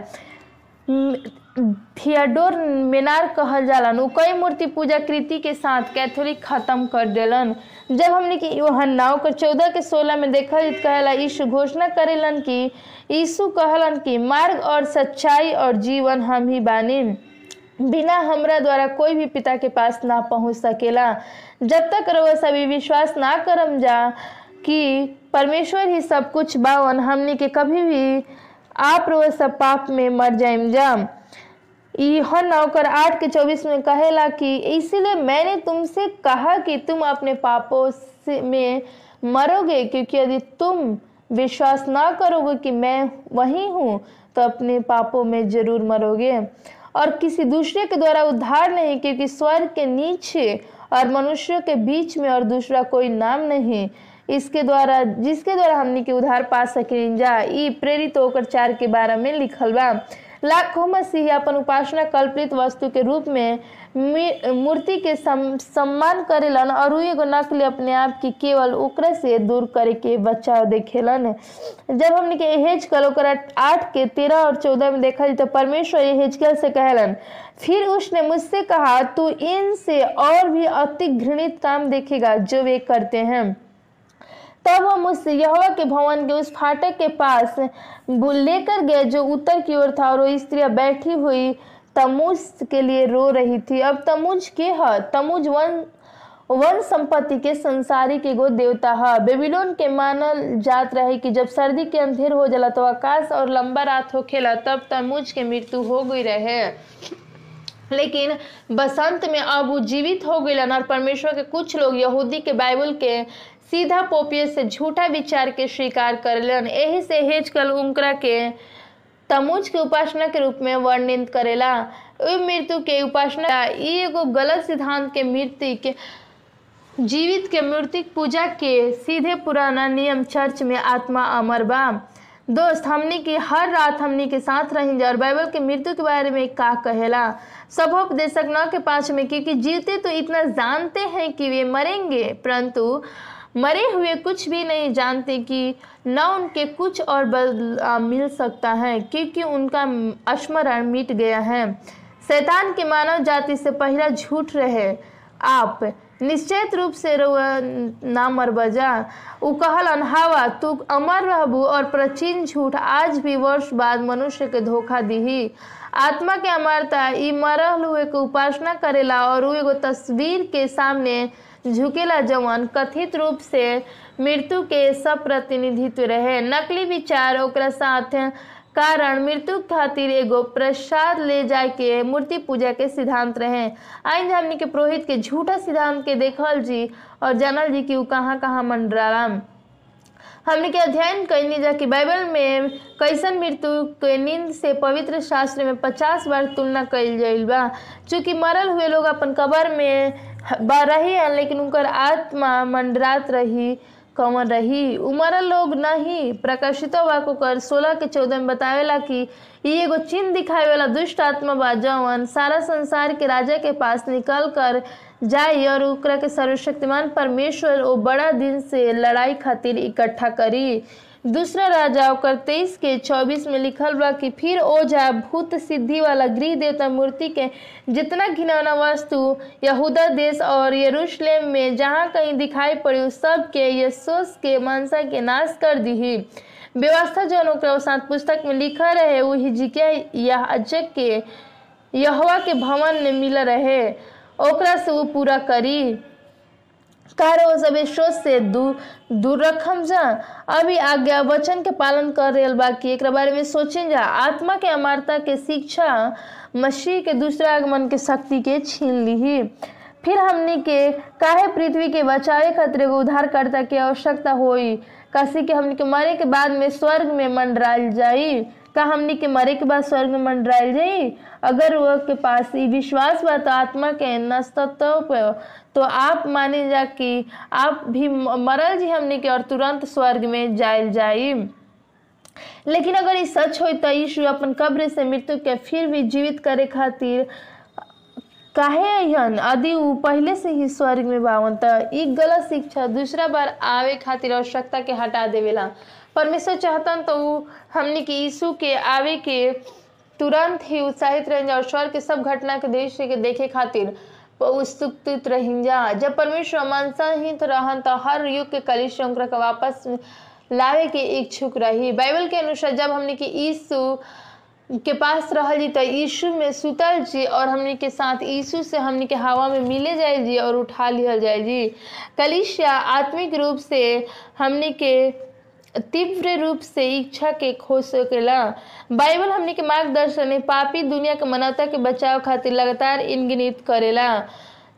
थियोडोर मेनार कहल जालन। उ कई मूर्ति पूजा कृति के साथ कैथोलिक खत्म कर देलन। जब हमने कि यूहन्ना, ओकर चौदह के सोलह में देखल कहेला यीशु घोषणा करेलन कि यीशु कहलन कि, मार्ग और सच्चाई और जीवन हम ही बानी बिना हमरा द्वारा कोई भी पिता के पास ना पहुँच सकेला। जब तक रउआ सभी विश्वास ना करम जा कि परमेश्वर ही सब कुछ बावन, हमने के कभी भी आप रउआ सब पाप में मर जाइम जा। यूहन नौकर आठ के चौबीस में कहेला कि इसीलिए मैंने तुमसे कहा कि तुम अपने पापों से में मरोगे, क्योंकि यदि तुम विश्वास ना करोगे कि मैं वही हूँ तो अपने पापों में ज़रूर मरोगे। और किसी दूसरे के द्वारा उद्धार नहीं, क्योंकि स्वर्ग के नीचे और मनुष्यों के बीच में और दूसरा कोई नाम नहीं। इसके द्वारा, जिसके द्वारा हमने के उधार पा सकें। जा प्रेरित होकर चार के बारे में लिखल बा, लाखों मसीह अपन उपासना कल्पित वस्तु के रूप में मूर्ति के सम, सम्मान करेलन और एगो नकल अपने आप की केवल ओकरा से दूर करे के बचाव देखेलन। जब हमने के हेजकल ओकरा आठ के तेरह और चौदह में देखा तो परमेश्वर हेजकल से कहलन फिर उसने मुझसे कहा तू इनसे और भी अति घृणित काम देखेगा जो वे करते हैं। तब वो मुझसे यहोवा के भवन के उस फाटक के पास लेकर गए जो उत्तर की ओर था और वो स्त्रियाँ बैठी हुई तमुज के लिए रो रही थी। अब तमुज के है, तमुज वन वन संपत्ति के संसारी के गो देवता है। बेबीलोन के मानल जात रहे कि जब सर्दी के अंधेर हो जाला तो आकाश और लंबा रात हो खेला तब तमुज के मृत्यु हो गई रहे। लेकिन बसंत में अब वो जीवित हो गई और परमेश्वर के कुछ लोग यहूदी के बाइबल के सीधा पोपिय से झूठा विचार के स्वीकार करलन। यही से हेजकल उनकरा के तमुज के उपासना के रूप में वर्णित करेला। मृत्यु के उपासना एगो गलत सिद्धांत के मृत्यु जीवित के मूर्तिक पूजा के सीधे पुराना नियम चर्च में आत्मा अमर बा। दोस्त, हमनी की हर रात हमनी के साथ रहेंगे और बाइबल के मृत्यु के बारे में का कहेला? सभोपदेशक न के पास में, क्योंकि जीते तो इतना जानते हैं कि वे मरेंगे, परंतु मरे हुए कुछ भी नहीं जानते कि न उनके कुछ और आ, मिल सकता है क्योंकि उनका स्मरण मिट गया है। शैतान के मानव जाति से पहला झूठ रहे। आप निश्चित रूप से ना मर बजा। उ कहलन हवा तू अमर रहबू और प्राचीन झूठ आज भी वर्ष बाद मनुष्य के धोखा दीही आत्मा के अमरता ई मरल हुए के उपासना करेला और एगो तस्वीर के सामने झुकेला जवान कथित रूप से मृत्यु के सब प्रतिनिधित्व रहे। नकली विचार ओकरा साथ कारण मृत्यु खातिर एगो प्रसाद ले जाए के मूर्ति पूजा के सिद्धांत रहे। आइन हमनी के पुरोहित के झूठा सिद्धांत के देखल जी और जानल जी कि उ कहाँ कहाँ मंडराला हमने के अध्ययन कैनी जा कि बाइबल में कैसन मृत्यु के नींद से पवित्र शास्त्र में पचास बार तुलना कैल जाइल बा। चूँकि मरल हुए लोग अपन कबर में रही है, लेकिन उनकर आत्मा मंडरात रही, कमर रही। उमरल लोग नहीं, प्रकाशित वाको कर सोलह के चौदह में बतावेला कि ये एगो चिन्ह दिखावे वाला दुष्ट आत्मा बा, जवन सारा संसार के राजा के पास निकल कर जाई और ओकरा के सर्वशक्तिमान परमेश्वर ओ बड़ा दिन से लड़ाई खातिर इकट्ठा करी। दूसरा राजा ओकर तेईस के चौबीस में लिखल बा कि फिर ओझा भूत सिद्धि वाला गृह देवता मूर्ति के जितना घिनौना वस्तु यहूदा देश और यरूशलेम में जहाँ कहीं दिखाई पड़ी, उस सब के यशोस के मनसा के नाश कर दी व्यवस्था जौन ओकरा पुस्तक में लिखा रहे वो हिजकिया याजक के, यहोवा के भवन में मिल रहे। ओकरा से वो पूरा करी। वो सब स्रोत से दूर दूर रखम जा। अभी आज्ञा वचन के पालन कर रहे बाकी एक बारे में सोचें जा। आत्मा के अमरता के शिक्षा, मसीह के दूसरा आगमन के शक्ति के छीन ली फिर हमने के काहे पृथ्वी के बचावे खातिर एगो उद्धारकर्ता के आवश्यकता होई? काशी के हमने के मरे के बाद में स्वर्ग में मंडरायल जाई। का हमने के मरे के बाद स्वर्ग में मंडरायल जाई? अगर वो के पास विश्वास बा तो आत्मा के नस्तत्व तो आप माने जा कि आप भी मरल जी हमने के और तुरंत स्वर्ग में जायल जाई लेकिन अगर ये सच हो तो यीशु अपन कब्र से मृत्यु के फिर भी जीवित करे खातिर, काहे अहन यदि उ पहले से ही स्वर्ग में बावन त ई गलत शिक्षा दूसरा बार आवे खातिर आवश्यकता के हटा देवेला। परमेश्वर चाहतन तो उ हमने के यीशु के आवे के तुरंत ही उत्साहित रह और स्वर्ग के सब घटना के दृश्य के देखे खातिर। रहिन जा जब परमेश्वर मनसा ही तो रहन तो हर युग के कलिश के वापस लावे के इच्छुक रही। बाइबल के अनुसार जब हमने के यीशु के पास रहल जी तो यीशु में सुतल जी और हमने के साथ यीशु से हमने के हवा में मिले जाए जी और उठा लिया जाए जी। कलिशिया आत्मिक रूप से हमने के तीव्र रूप से इच्छा के खो सकेला बाइबल हमने के मार्गदर्शन में पापी दुनिया के मानवता के बचाव खातिर लगातार इनगिनित करेला।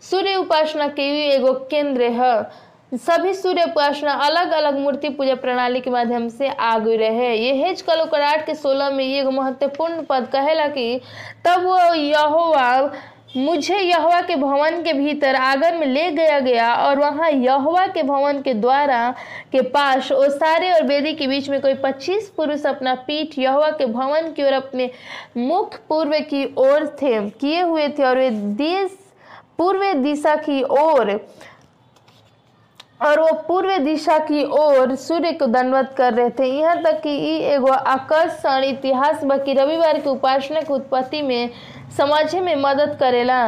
सूर्य उपासना के भी एगो केंद्र है। सभी सूर्य उपासना अलग अलग मूर्ति पूजा प्रणाली के माध्यम से आगे रहे। ये हेज कलोकराट के सोलह में ये महत्वपूर्ण पद कहेला कि तब वो यहोवा मुझे यहवा के भवन के भीतर आँगन में ले गया गया और वहाँ यहोवा के भवन के द्वारा के पास ओ सारे और बेदी के बीच में कोई पच्चीस पुरुष अपना पीठ यहोवा के भवन की ओर अपने मुख पूर्व की ओर थे, किए हुए थे और वे देश पूर्व दिशा की ओर, और वो पूर्व दिशा की ओर सूर्य को दंडवत कर रहे थे। यहाँ तक कि एगो आकर्षण इतिहास बाकी रविवार के उपासना की उत्पत्ति में समझे में मदद करेला।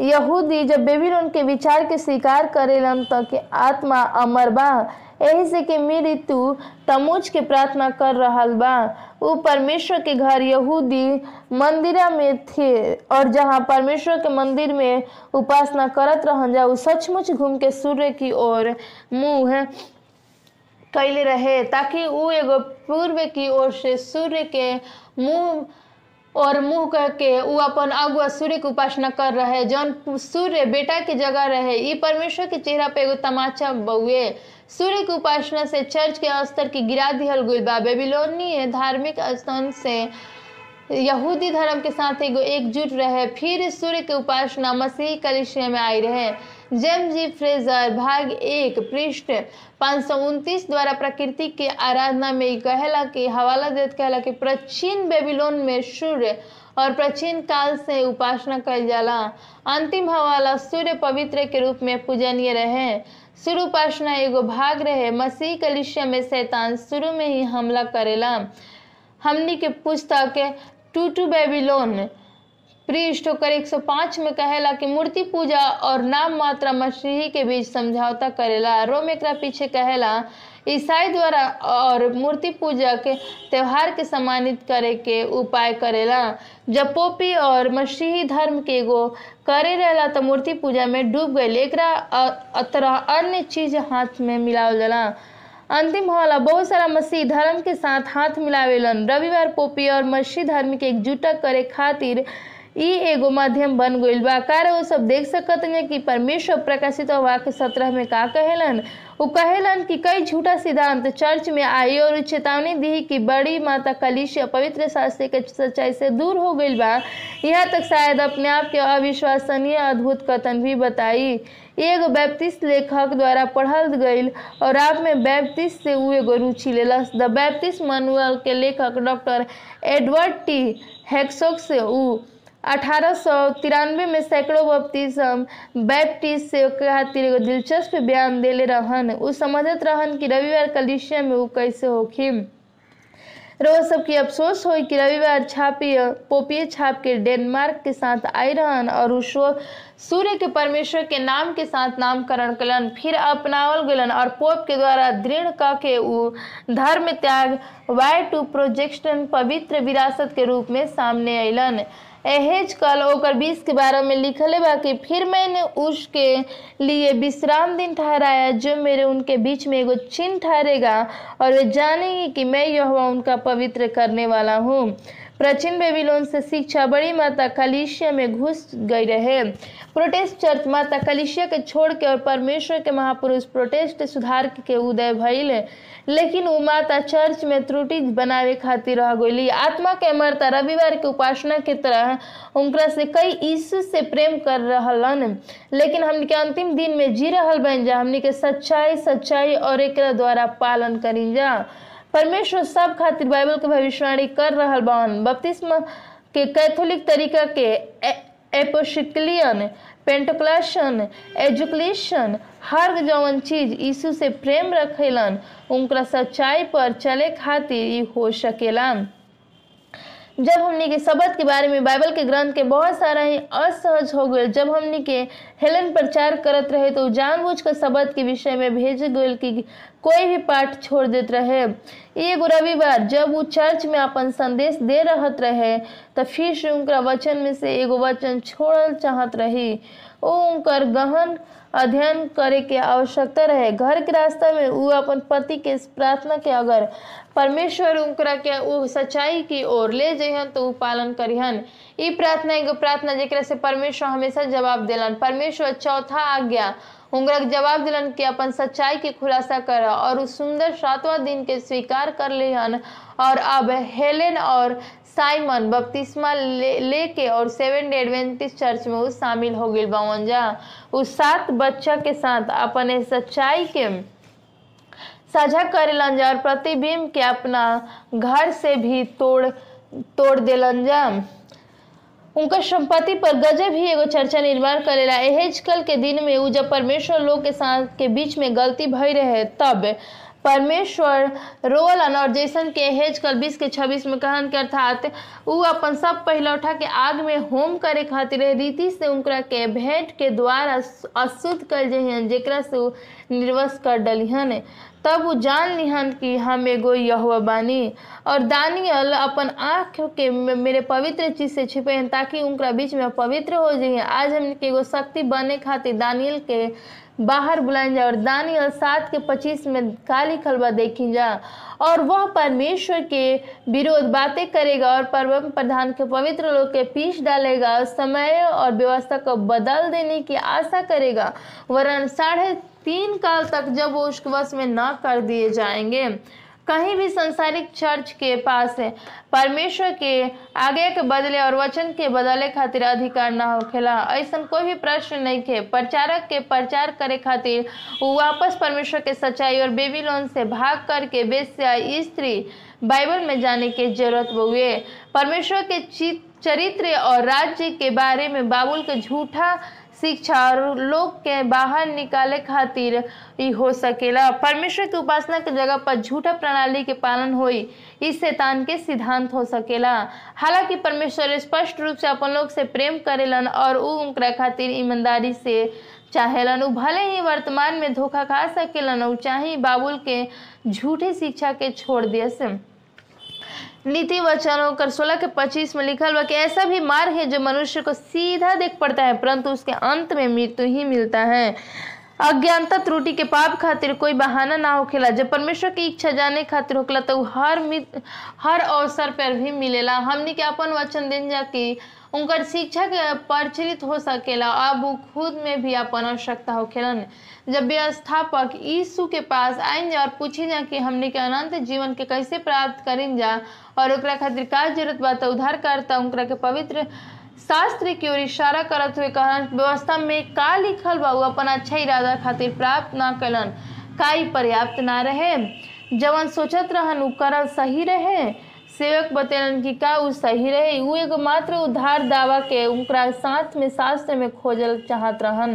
यहूदी जब बेबीलोन के विचार के स्वीकार करेलन तो कि आत्मा अमर बा। यही से कि मृत्यु तमुज के प्रार्थना कर रहा बा। वो परमेश्वर के घर यहूदी मंदिरा में थे और जहाँ परमेश्वर के मंदिर में उपासना करत रहन जा सचमुच घूम के सूर्य की ओर मुँह कैले रहे, ताकि वो एगो पूर्व की ओर से सूर्य के मुँह और मुँह कह के वो अपन अगुआ सूर्य के उपासना कर रहे जौन सूर्य बेटा के जगह रहे ये परमेश्वर के चेहरा पे एगो तमाचा बउए। सूर्य की उपासना से चर्च के स्तर की गिरा दिहल गई बा। बेबीलोनी धार्मिक स्थान से यहूदी धर्म के साथ एगो एकजुट रहे। फिर सूर्य के उपासना मसीही कलिशिया में आई रहे। जेम्स जी फ्रेजर, भाग एक, पृष्ठ पाँच सौ उनतीस द्वारा प्रकृति के आराधना में कहला कि हवाला देत कहला कि प्राचीन बेबीलोन में सूर्य और प्राचीन काल से उपासना कल जाला। अंतिम हवाला सूर्य पवित्र के रूप में पूजनीय रहे। सूर्य उपासना एगो भाग रहे। मसीह कलिशिया में शैतान शुरू में ही हमला करेला। हमनी के पुस्तक टू टू बेबीलोन पृष्ठ होकर 105 में कहेला कि मूर्ति पूजा और नाम मात्रा मसीही के बीच समझौता करेला। रोम एक पीछे कहेला, ईसाई द्वारा और मूर्ति पूजा के त्यौहार के सम्मानित करे के उपाय करेला। जब पोपी और मसीही धर्म के एगो करे रहेला तो मूर्ति पूजा में डूब गई एक तरह अन्य चीज़ हाथ में मिलावल जाला। अंतिम होला बहुत सारा मसीह धर्म के साथ हाथ मिलावेलन। रविवार पोपी और मसीह धर्म के एकजुटा करे खातिर ई एगो माध्यम बन गईल बा। कार वो सब देख सकत हैं कि परमेश्वर प्रकाशित वाक्य सत्रह में का कहेलन? वो कहेलन कि कई झूठा सिद्धांत चर्च में आई और चेतावनी दी कि बड़ी माता कलिश पवित्र शास्त्र के सच्चाई से दूर हो गई बा। यहाँ तक शायद अपने आप के अविश्वसनीय अद्भुत कथन भी बताई। एगो बैप्टिस्ट लेखक द्वारा पढ़ल गई और आप में बैप्टिस्ट से उ एगो रुचि लेलस द बैप्टिस्ट मनुअल के लेखक डॉक्टर एडवर्ड टी. हेक्सोक से उ अठारह सौ तिरानवे में सैकड़ों बपतिस्म बैप्टिस्ट से खातिर एगो दिलचस्प बयान देले रहन। उ समझत रहन कि रविवार कलिसिया में उ कैसे होखी रोज सबकी अफसोस हो कि रविवार छापी पोपिय छाप के डेनमार्क के साथ आई रहन और उस सूर्य के परमेश्वर के नाम के साथ नामकरण कलन। फिर अपनावल गलन और पोप के द्वारा दृढ़ क के उ धर्म त्याग वाई टू प्रोजेक्शन पवित्र विरासत के रूप में सामने अलन एहेज कल ओकर बीस के बारे में लिखले बा कि फिर मैंने उसके लिए विश्राम दिन ठहराया जो मेरे उनके बीच में एगो चिन्ह ठहरेगा और वे जानेंगे कि मैं यह उनका पवित्र करने वाला हूँ। प्राचीन बेबीलोन से शिक्षा बड़ी माता कलिशिया में घुस गई रहे। प्रोटेस्ट चर्च माता कलिशिया के छोड़ के और परमेश्वर के महापुरुष प्रोटेस्ट सुधार के उदय भइल। लेकिन वो माता चर्च में त्रुटि बनावे खातिर रह गई आत्मा के अमरता रविवार के उपासना के तरह उनकरा से कई यीशु से प्रेम कर रहलन। लेकिन हमनी के अंतिम दिन में जी रहल बन जा। हमनी के सच्चाई सच्चाई और एक द्वारा पालन करी जा। परमेश्वर सब खातिर बाइबल के भविष्यवाणी कर रहल बन। बपतिस्मा के कैथोलिक तरीका के एपोशिकलियन पेंटोक्लाशन एजुकेशन हर जवन चीज़ यीशु से प्रेम रखेलन उनका सच्चाई पर चले खातिर ही हो सकेला जब हमने के शब्द के बारे में बाइबल के ग्रंथ के बहुत सारा ही असहज हो गए जब हमने के हेलन प्रचार करत रहे तो जानबूझ कर शब्द के विषय में भेज गए कि कोई भी पाठ छोड़ देते रहे। एगो रविवार, जब वो चर्च में अपन संदेश दे रहत रहे तो फिर उनका वचन में से एगो वचन छोड़ल चाहत रही। उनकर गहन अध्ययन करे के आवश्यकता रहे। घर के रास्ता में वो अपन पति के प्रार्थना के अगर परमेश्वर उनकरा के वो सच्चाई की ओर ले जहन तो वो पालन करिहन। ई प्रार्थना एगो प्रार्थना जेकरा से परमेश्वर हमेशा जवाब दिलन। परमेश्वर चौथा आज्ञा। उनकरा के जवाब दिलन कि अपन सच्चाई के खुलासा कर और उस सुंदर सातवां दिन के स्वीकार कर लिहन और अब हेलेन और साइमन बपतिस्मा ले, लेके और सेवन डे एडवेंटिस्ट चर्च में वो शामिल हो गई बावन जा उस सात बच्चा के साथ अपने सच्चाई के साझा करेलन जा और प्रतिबिंब के अपना घर से भी तोड़ तोड़ देलन जा उनका संपत्ति पर गजब ही एगो चर्चा निर्माण करेला। एहेज कल के दिन में उ जब परमेश्वर लोग के साथ के बीच में गलती भई रहे तब परमेश्वर रोलन और जैसन के हेज कल बीस के छब्बीस में कहन के अर्थात उ अपन सब पहिलौठा के आग में होम करे खातिर रीति से उनकरा के भेंट के द्वारा अशुद्ध कर जहन जेकरा से निर्वस कर डलिहन। तब वो जान लिहन कि हम एगो यहुआ बानी, और दानियल अपन आँख के मेरे पवित्र चीज़ से छिपे हैं ताकि उनका बीच में पवित्र हो जाइए आज हम एगो शक्ति बने खातिर दानियल के बाहर बुलाए जा और दानियल सात के पच्चीस में काली खलबा देखी जा। और वह परमेश्वर के विरोध बातें करेगा और परम प्रधान के पवित्र लोग के पीछ डालेगा और समय और व्यवस्था को बदल देने की आशा करेगा। वरन साढ़े तीन काल तक जब वो उसके वश में ना कर दिए जाएँगे। कहीं भी संसारिक चर्च के पास है, परमेश्वर के आगे के बदले और वचन के बदले खातिर अधिकार ना होखेला ऐसा कोई भी प्रश्न नहीं थे प्रचारक के प्रचार करे खातिर वो वापस परमेश्वर के सच्चाई और बेबीलोन से भाग करके बेस्या स्त्री बाइबल में जाने की ज़रूरत हुए। परमेश्वर के चरित्र और राज्य के बारे में बाबुल के झूठा शिक्षा और लोग के बाहर निकाले खातिर ही हो सकेला। परमेश्वर की उपासना के जगह पर झूठा प्रणाली के पालन होई इस शैतान के सिद्धांत हो सकेला। हालाँकि परमेश्वर स्पष्ट रूप से अपन लोग से प्रेम करेलन और उ उनकरा खातिर ईमानदारी से चाहेलन। उ भले ही वर्तमान में धोखा खा सकेलन उ चाहे बाबुल के झूठी शिक्षा के छोड़ दिए नीति वचनों कर सोलह के पच्चीस में लिखल बा कि ऐसा भी मार्ग है जो मनुष्य को सीधा देख पड़ता है, परंतु उसके अंत में मृत्यु ही मिलता है। अज्ञानता त्रुटि के पाप खातिर कोई बहाना ना होखेला। जब परमेश्वर की इच्छा जाने खातिर होखेला तो हर हर अवसर पर भी मिलेला। हमने के अपन वचन दिन जा कि उनकर शिक्षा प्रचलित हो सकेला। अब खुद में भी अपन आवश्यकता होखेलन जब व्यवस्थापक यीशु के पास आइन जा और पूछी जा कि हमने के अनंत जीवन के कैसे प्राप्त करें जा और खातिर का ज़रूरत बा तो उद्धार करता उनकरा के पवित्र शास्त्र की ओर इशारा करत हुए कहन, व्यवस्था में का लिखल बा अपन अच्छा इरादा खातिर प्राप्त ना कलन। का पर्याप्त ना रहे। जवन सोचत रहन, उ करल सही रहे। सेवक बतेलन कि का उ सही रहे? उ एगो मात्र उद्धार दावा के उनका साथ में शास्त्र में खोजल चाहत रहन।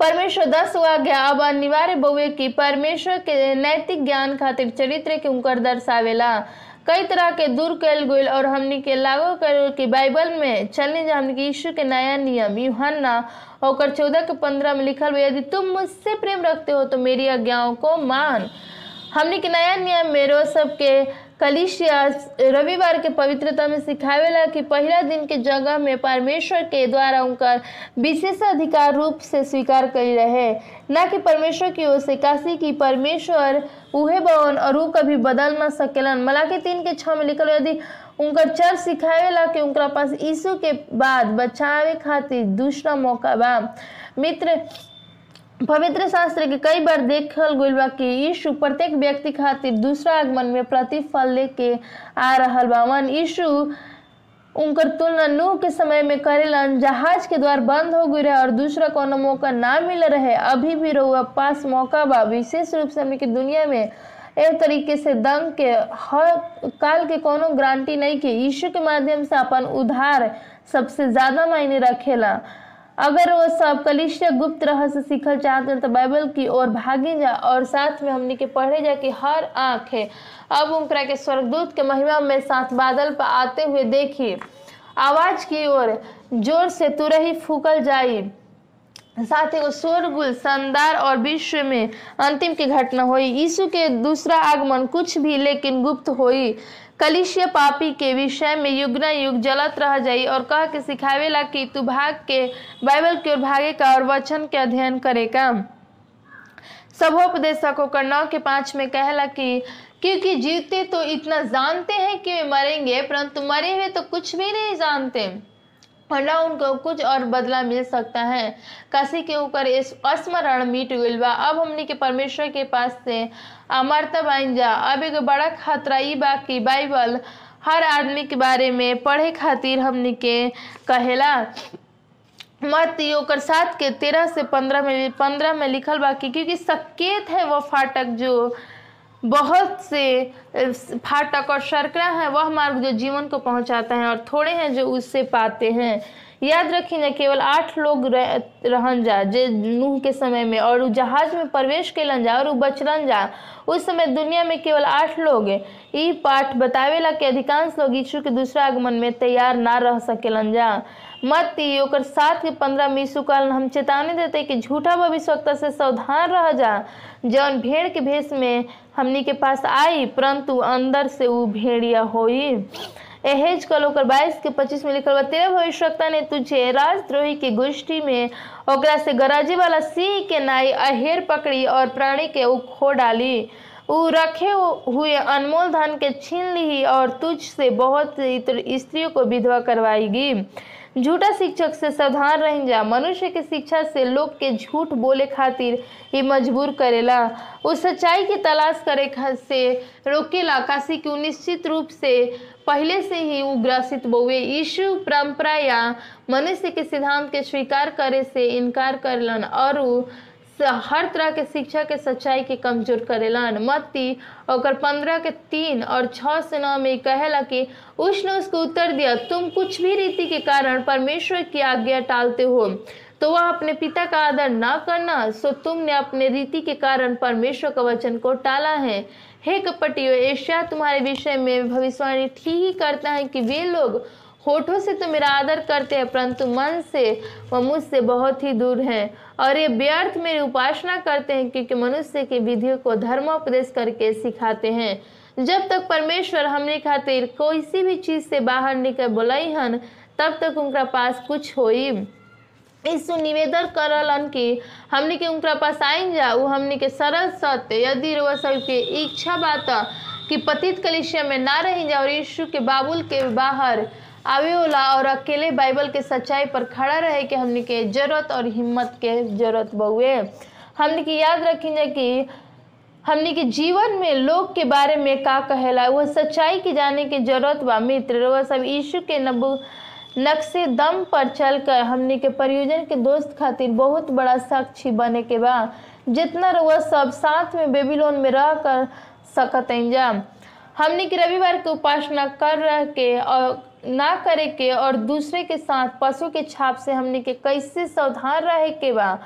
परमेश्वर दस आज्ञा अब अनिवार्य बउए की परमेश्वर के नैतिक ज्ञान खातिर चरित्र के उनकर दर्शावेला। कई तरह के दूर कैल गईल और हमनी के लागू कर कि बाइबल में चलने जा हमनी के यीशु के नया नियम, यूहन्ना होकर चौदह के पंद्रह में लिखल यदि तुम मुझसे प्रेम रखते हो तो मेरी आज्ञाओं को मान। हमने के नया नियम में रोज सबके कलिशिया रविवार के पवित्रता में सिखावेला कि पहला दिन के जगह में परमेश्वर के द्वारा उनका विशेष अधिकार रूप से स्वीकार करी रहे। ना कि परमेश्वर की ओर से काशी की परमेश्वर उहे बवन और ऊ कभी बदल ना सकेलन। मलाकी तीन के छह में लिखल यदि उनकर चर्च सिखावेला कि उनका पास यीशु के बाद बचावे खातिर दूसरा मौका बा। मित्र पवित्र शास्त्र के कई बार देखल गइल बा कि यीशु प्रत्येक व्यक्ति खातिर दूसरा आगमन में प्रतिफल लेके आ रहल बा। वन यीशु उनकर तुलना नूह के समय में करेलन, जहाज़ के द्वार बंद हो गई रहे और दूसरा कोनो मौका ना मिल रहे। अभी भी रहुआ पास मौका बा। विशेष रूप से हमने की दुनिया में एक तरीके से दंग के हर काल के कोनो गारंटी नहीं के यीशु के माध्यम से अपन उधार सबसे ज़्यादा मायने रखेला। अगर वो सब कलिष्य गुप्त रहस्य सीखल चाहते हैं तो बाइबल की ओर भागे जा और साथ में हमने के पढ़े जा कि हर आँख है। अब उनकरा के स्वर्गदूत के महिमा में साथ बादल पर आते हुए देखिए। आवाज़ की ओर ज़ोर से तुरही फूकल जाई। साथ एगो शोरगुल, शानदार और विश्व में अंतिम की घटना हुई। यीशु के दूसरा आगमन कुछ भी लेकिन गुप्त हुई। कलिशीय पापी के विषय में युगना युग जलत रह जाई और कह के सिखावेला कि तू भाग के बाइबल की ओर भागे का और वचन के अध्ययन करेगा सभोपदेशक होकर नौ के पाँच में कहला कि, क्योंकि जीते तो इतना जानते हैं कि वे मरेंगे, परंतु मरे हुए तो कुछ भी नहीं जानते। ना उनको कुछ और बदला मिल सकता है। काशी के ऊपर इस स्मरण मिट बा अब हमनी के परमेश्वर के पास से अमरता बाइन जा अब एगो बड़ा खतरा ई बा कि बाइबल हर आदमी के बारे में पढ़े खातिर हमने के कहेला। मत ओकर सात के तेरह से पंद्रह में पंद्रह में लिखल बा कि क्योंकि सकेत है वो फाटक जो बहुत से फाटक और शर्करा है वह मार्ग जो जीवन को पहुंचाता है और थोड़े हैं जो उससे पाते हैं। याद रखिए ना केवल आठ लोग रह, रहन जा जे नूह के समय में और जहाज़ में प्रवेश कैलन जा और बचलन जा उस समय दुनिया में केवल आठ लोग ई पाठ बतावेला कि अधिकांश लोग यीशु के दूसरा आगमन में तैयार ना रह सकेलन जा। मत ओकर सात के पंद्रह में काल हम चेतावनी देते कि झूठा भविष्यवक्ता से सावधान रह जा। जौन भेड़ के भेष में हमनी के पास आई, परंतु अंदर से उ भेड़िया होई। एहेज कल ओकर बाईस के पच्चीस में लिखल बा, तेरे भविष्यवक्ता ने तुझे राजद्रोही की गोष्ठी में ओकरा से गराजे वाला सिंह के नाई अहेर पकड़ी और प्राणी के उ खो डाली। उ रखे हुए अनमोल धन के छीन ली और तुझ से बहुत स्त्रियों को विधवा करवाएगी। झूठा शिक्षक से सावधान रह जा। मनुष्य के शिक्षा से लोग के झूठ बोले खातिर ये मजबूर करेला। उस सच्चाई की तलाश करे से रोकेला। काशी की निश्चित रूप से पहले से ही वो ग्रसित बोवे यीशु परंपरा या मनुष्य के सिद्धांत के स्वीकार करे से इनकार करलन और हर तरह के शिक्षा के सच्चाई के कमज़ोर करेलन। मत्ती और पंद्रह के तीन और छः से नौ में कहेला कि उसने उसको उत्तर दिया, तुम कुछ भी रीति के कारण परमेश्वर की आज्ञा टालते हो तो वह अपने पिता का आदर ना करना, सो तुमने अपने रीति के कारण परमेश्वर का वचन को टाला है। हे कपटियो, एशिया तुम्हारे विषय में भविष्यवाणी ठीक ही करता है कि वे लोग होठों से तो मेरा आदर करते हैं, परंतु मन से वह मुझसे बहुत ही दूर हैं। और ये व्यर्थ मेरी उपासना करते हैं, क्योंकि मनुष्य की विधियों को धर्मोपदेश करके सिखाते हैं। जब तक परमेश्वर हमने खातिर कोई सी भी चीज़ से बाहर निकल बोलाई हन, तब तक उनका पास कुछ होई। इस निवेदन करलन कि हमने के उनका पास आइन जा, वो हमने के सरल सत्य यदि वह सबके इच्छा बात कि पतित कलिशिया में ना रही जा, और यीशु के बाबुल के बाहर आवे वाला और अकेले बाइबल के सच्चाई पर खड़ा रहे कि हमने के ज़रूरत और हिम्मत के ज़रूरत बहुए हमने की याद रखी कि हमने के जीवन में लोग के बारे में का कहला, वह सच्चाई की जाने की ज़रूरत बा, मित्र। वह सब यीशु के नबू नक्शे दम पर चलकर हमने के परियोजन के दोस्त खातिर बहुत बड़ा साक्षी बने के बा, जितना वह सब साथ में बेबीलोन में रह कर सकत जा। हमनी के रविवार के उपासना कर रह के और ना करे के और दूसरे के साथ पशु के छाप से हमनी के कैसे सावधान रहे के बा?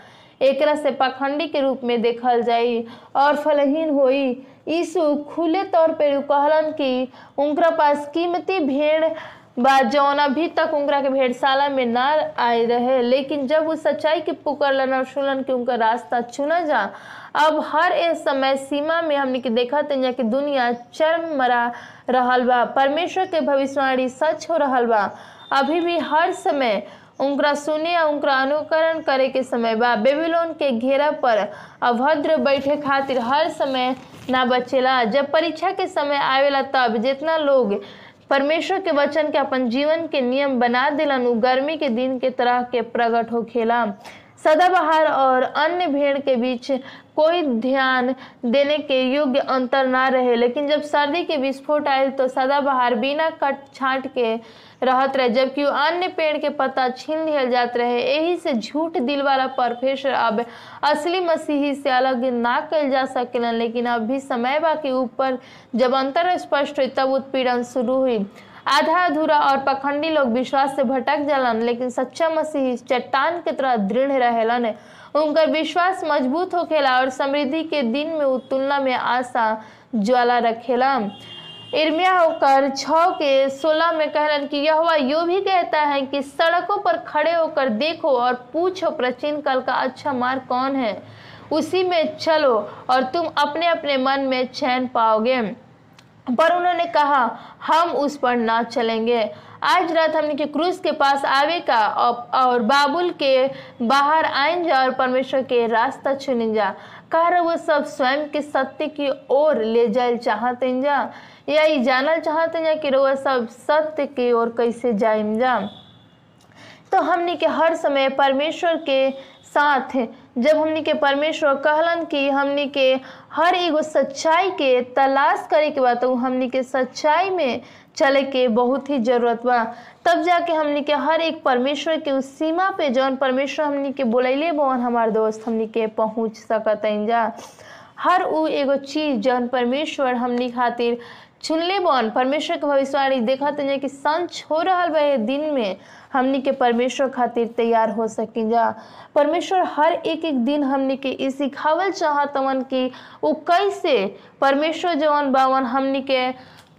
एकरा से पाखंडी के रूप में देखल जाई और फलहीन होई। यीशु खुले तौर पर कहलन कि उनका पास कीमती भेड़ बा, जौन अभी तक उनकरा के भेड़शाला में ना आए रहे, लेकिन जब वो सच्चाई के पुकरलन और सुनलन कि उनका रास्ता चुना जा अब हर एक समय सीमा में हमने के देखा तंजा कि दुनिया चरम मरा रहल बा। परमेश्वर के भविष्यवाणी सच हो रहल बा। अभी भी हर समय उनका सुने या उनका अनुकरण करे के समय बा। बेबीलोन के घेरा पर अभद्र बैठे खातिर हर समय ना बचेला। जब परीक्षा के समय आवेला तब जितना लोग परमेश्वर के वचन के अपन जीवन के नियम बना दिलन उ गर्मी के दिन के तरह के प्रकट होखेला सदाबहार और अन्य भेड़ के बीच कोई ध्यान देने के योग्य अंतर ना रहे। लेकिन जब सर्दी के विस्फोट आयल तो सदाबहार बिना कट छाट के रहत रहे, जबकि अन्य पेड़ के पत्ता छीन लियल जात रहे। यही से झूठ दिल वाला परफेश्वर अब असली मसीही से अलग ना कल जा सकेलन। लेकिन अब भी समय बा के ऊपर जब अंतर स्पष्ट हुई, तब उत्पीड़न शुरू हुई। आधा अधूरा और पखंडी लोग विश्वास से भटक जालन, लेकिन सच्चा मसीह चट्टान के तरह दृढ़ रहेलन उनकर विश्वास मज़बूत होखेला और समृद्धि के दिन में तुलना में आशा ज्वाला रखेला। इर्मिया होकर छ के सोलह में कहलन कि यह यो भी कहता है कि सड़कों पर खड़े होकर देखो और पूछो प्राचीन काल का अच्छा मार्ग कौन है। उसी में चलो और तुम अपने अपने मन में चैन पाओगे। पर उन्होंने कहा हम उस पर ना चलेंगे। आज रात हमने के क्रूज के पास आवे का और, बाबुल के बाहर जा और परमेश्वर के रास्ता चुने जा। कह वो सब स्वयं के सत्य की ओर ले जाए चाहते जा या जानल चाहते जा कि वो सब सत्य की ओर कैसे जाइम जा? तो हमने के हर समय परमेश्वर के साथ जब हमनी के परमेश्वर कहलन कि हमनी के हर एगो सच्चाई के तलाश करे के बाद तो हमनी के सच्चाई में चले के बहुत ही ज़रूरत बा। तब जाके हमनी के हर एक परमेश्वर के उस सीमा पे जौन परमेश्वर हमनी के बोलैले बवन हमार दोस्त हमनी के पहुँच सकत जा। हर उ एगो चीज़ जौन परमेश्वर हमनी खातिर चुनले बन परमेश्वर के भविष्यवाणी देखत है कि संच हो रहा बा दिन में हमनी के परमेश्वर खातिर तैयार हो सकी जा। परमेश्वर हर एक एक दिन हमनी के ई सिखावल चाहतवन कि वो कैसे परमेश्वर जवन बावन हमनी के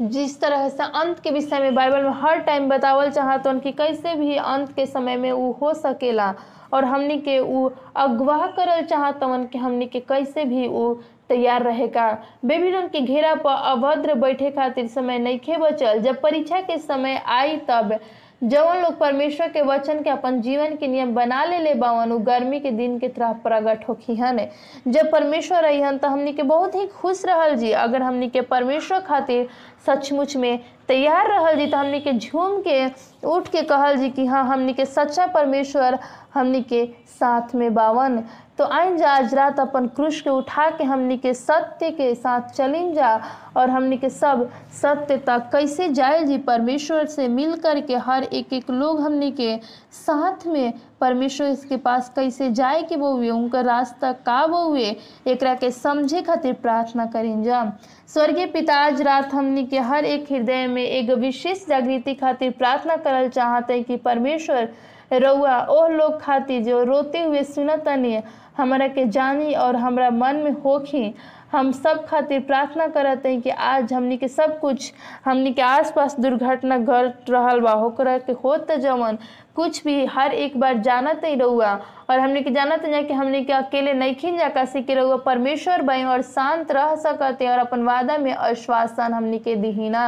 जिस तरह से अंत के विषय में बाइबल में हर टाइम बतावल चाहतवन कि कैसे भी अंत के समय में वो हो सकेला। और हमनी के वो अगवाह करल चाहतवन कि हमनी के कैसे भी वो तैयार रहेगा। बेबीलोन के घेरा पर अभद्र बैठे खातिर समय नहीं खे बचल। जब परीक्षा के समय आई तब जवन लोग परमेश्वर के वचन के अपन जीवन के नियम बना ले ले बावन, उ गर्मी के दिन के तरह प्रकट होखी हन। जब परमेश्वर रही हन तो हमनी के बहुत ही खुश रहल जी। अगर हमनी के परमेश्वर खातिर सचमुच में तैयार रहल जी तो हमनी के झूम के, उठ के कहल जी कि हाँ हमनी के सच्चा परमेश्वर हमनी के साथ में बावन। तो आइन जा आज रात अपन क्रूश के उठा के हमनी के सत्य के साथ चलिन जा और हमनी के सब सत्य तक कैसे जाए जी परमेश्वर से मिल कर के हर एक एक लोग हमनी के साथ में परमेश्वर के पास कैसे जाए के वो हुए उनका रास्ता का वो हुए एक के समझे खातिर प्रार्थना करें जा। स्वर्गीय पिता, आज रात हमनी के हर एक हृदय में एक विशेष जागृति खातिर प्रार्थना करल चाहते कि परमेश्वर रउआ ओह लोग खातिर जो रोते हुए सुनतनी हमारा के जानी और हमरा मन में होखी, हम सब खातिर प्रार्थना करते हैं कि आज हमनी के सब कुछ, हमनी के आसपास दुर्घटना घट रहा बा, होकरा के होत जवन, कुछ भी हर एक बार जानत ही रहुआ और हमने के जानत है कि हमने के अकेले नहीं खिन जा काशी के रहुआ परमेश्वर बई और शांत रह सकते और अपन वादा में आश्वासन हमने के दिहीना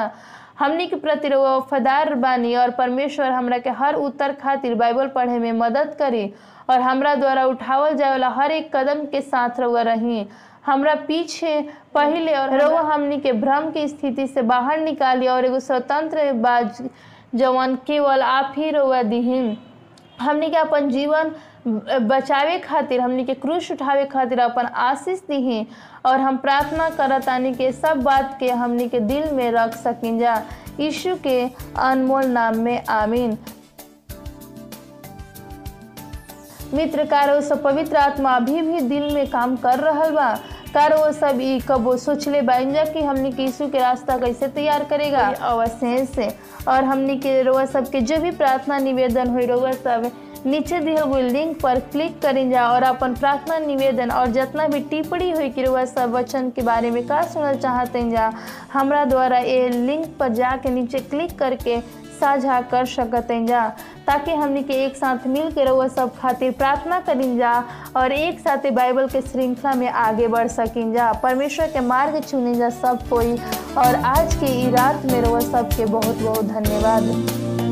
हमनी के प्रति वफादार बानी और परमेश्वर हमरा के हर उत्तर खातिर बाइबल पढ़े में मदद करी और हमरा द्वारा उठावल जाए वाला हर एक कदम के साथ रहुआ रही। हमरा पीछे पहले और रहुआ हमनी के भ्रम की स्थिति से बाहर निकाली और एगो स्वतंत्र बाज जवन केवल आप ही रहुआ दिहिन। हमनी के अपन जीवन बचावे खातिर हमनी के क्रूश उठावे खातिर अपन आशीष दिही और हम प्रार्थना करतानी के सब बात के हमनी के दिल में रख सकिन जा। यीशु के अनमोल नाम में आमीन। मित्र कारो सब पवित्र आत्मा अभी भी दिल में काम कर रहा बा। का रउआ सब ई कबो सोचले बाइन जा कि हमनी के यीशु के रास्ता कैसे तैयार करेगा। अवश्य से और हमनी के रउआ सबके जो भी प्रार्थना निवेदन हुई रउआ सब नीचे दिए हुए लिंक पर क्लिक करें जा और अपन प्रार्थना निवेदन और जितना भी टिप्पणी हुई कि रउआ सब वचन के बारे में का सुनल चाहते जा हमरा द्वारा ये लिंक पर जाके नीचे क्लिक करके साझा कर सकते जा, ताकि हमने के एक साथ मिल के रहो सब खातिर प्रार्थना करें जा और एक साथ बाइबल के श्रृंखला में आगे बढ़ सकें जा। परमेश्वर के मार्ग चुने जा सब कोई। और आज के रात में रउआ सबके बहुत बहुत धन्यवाद।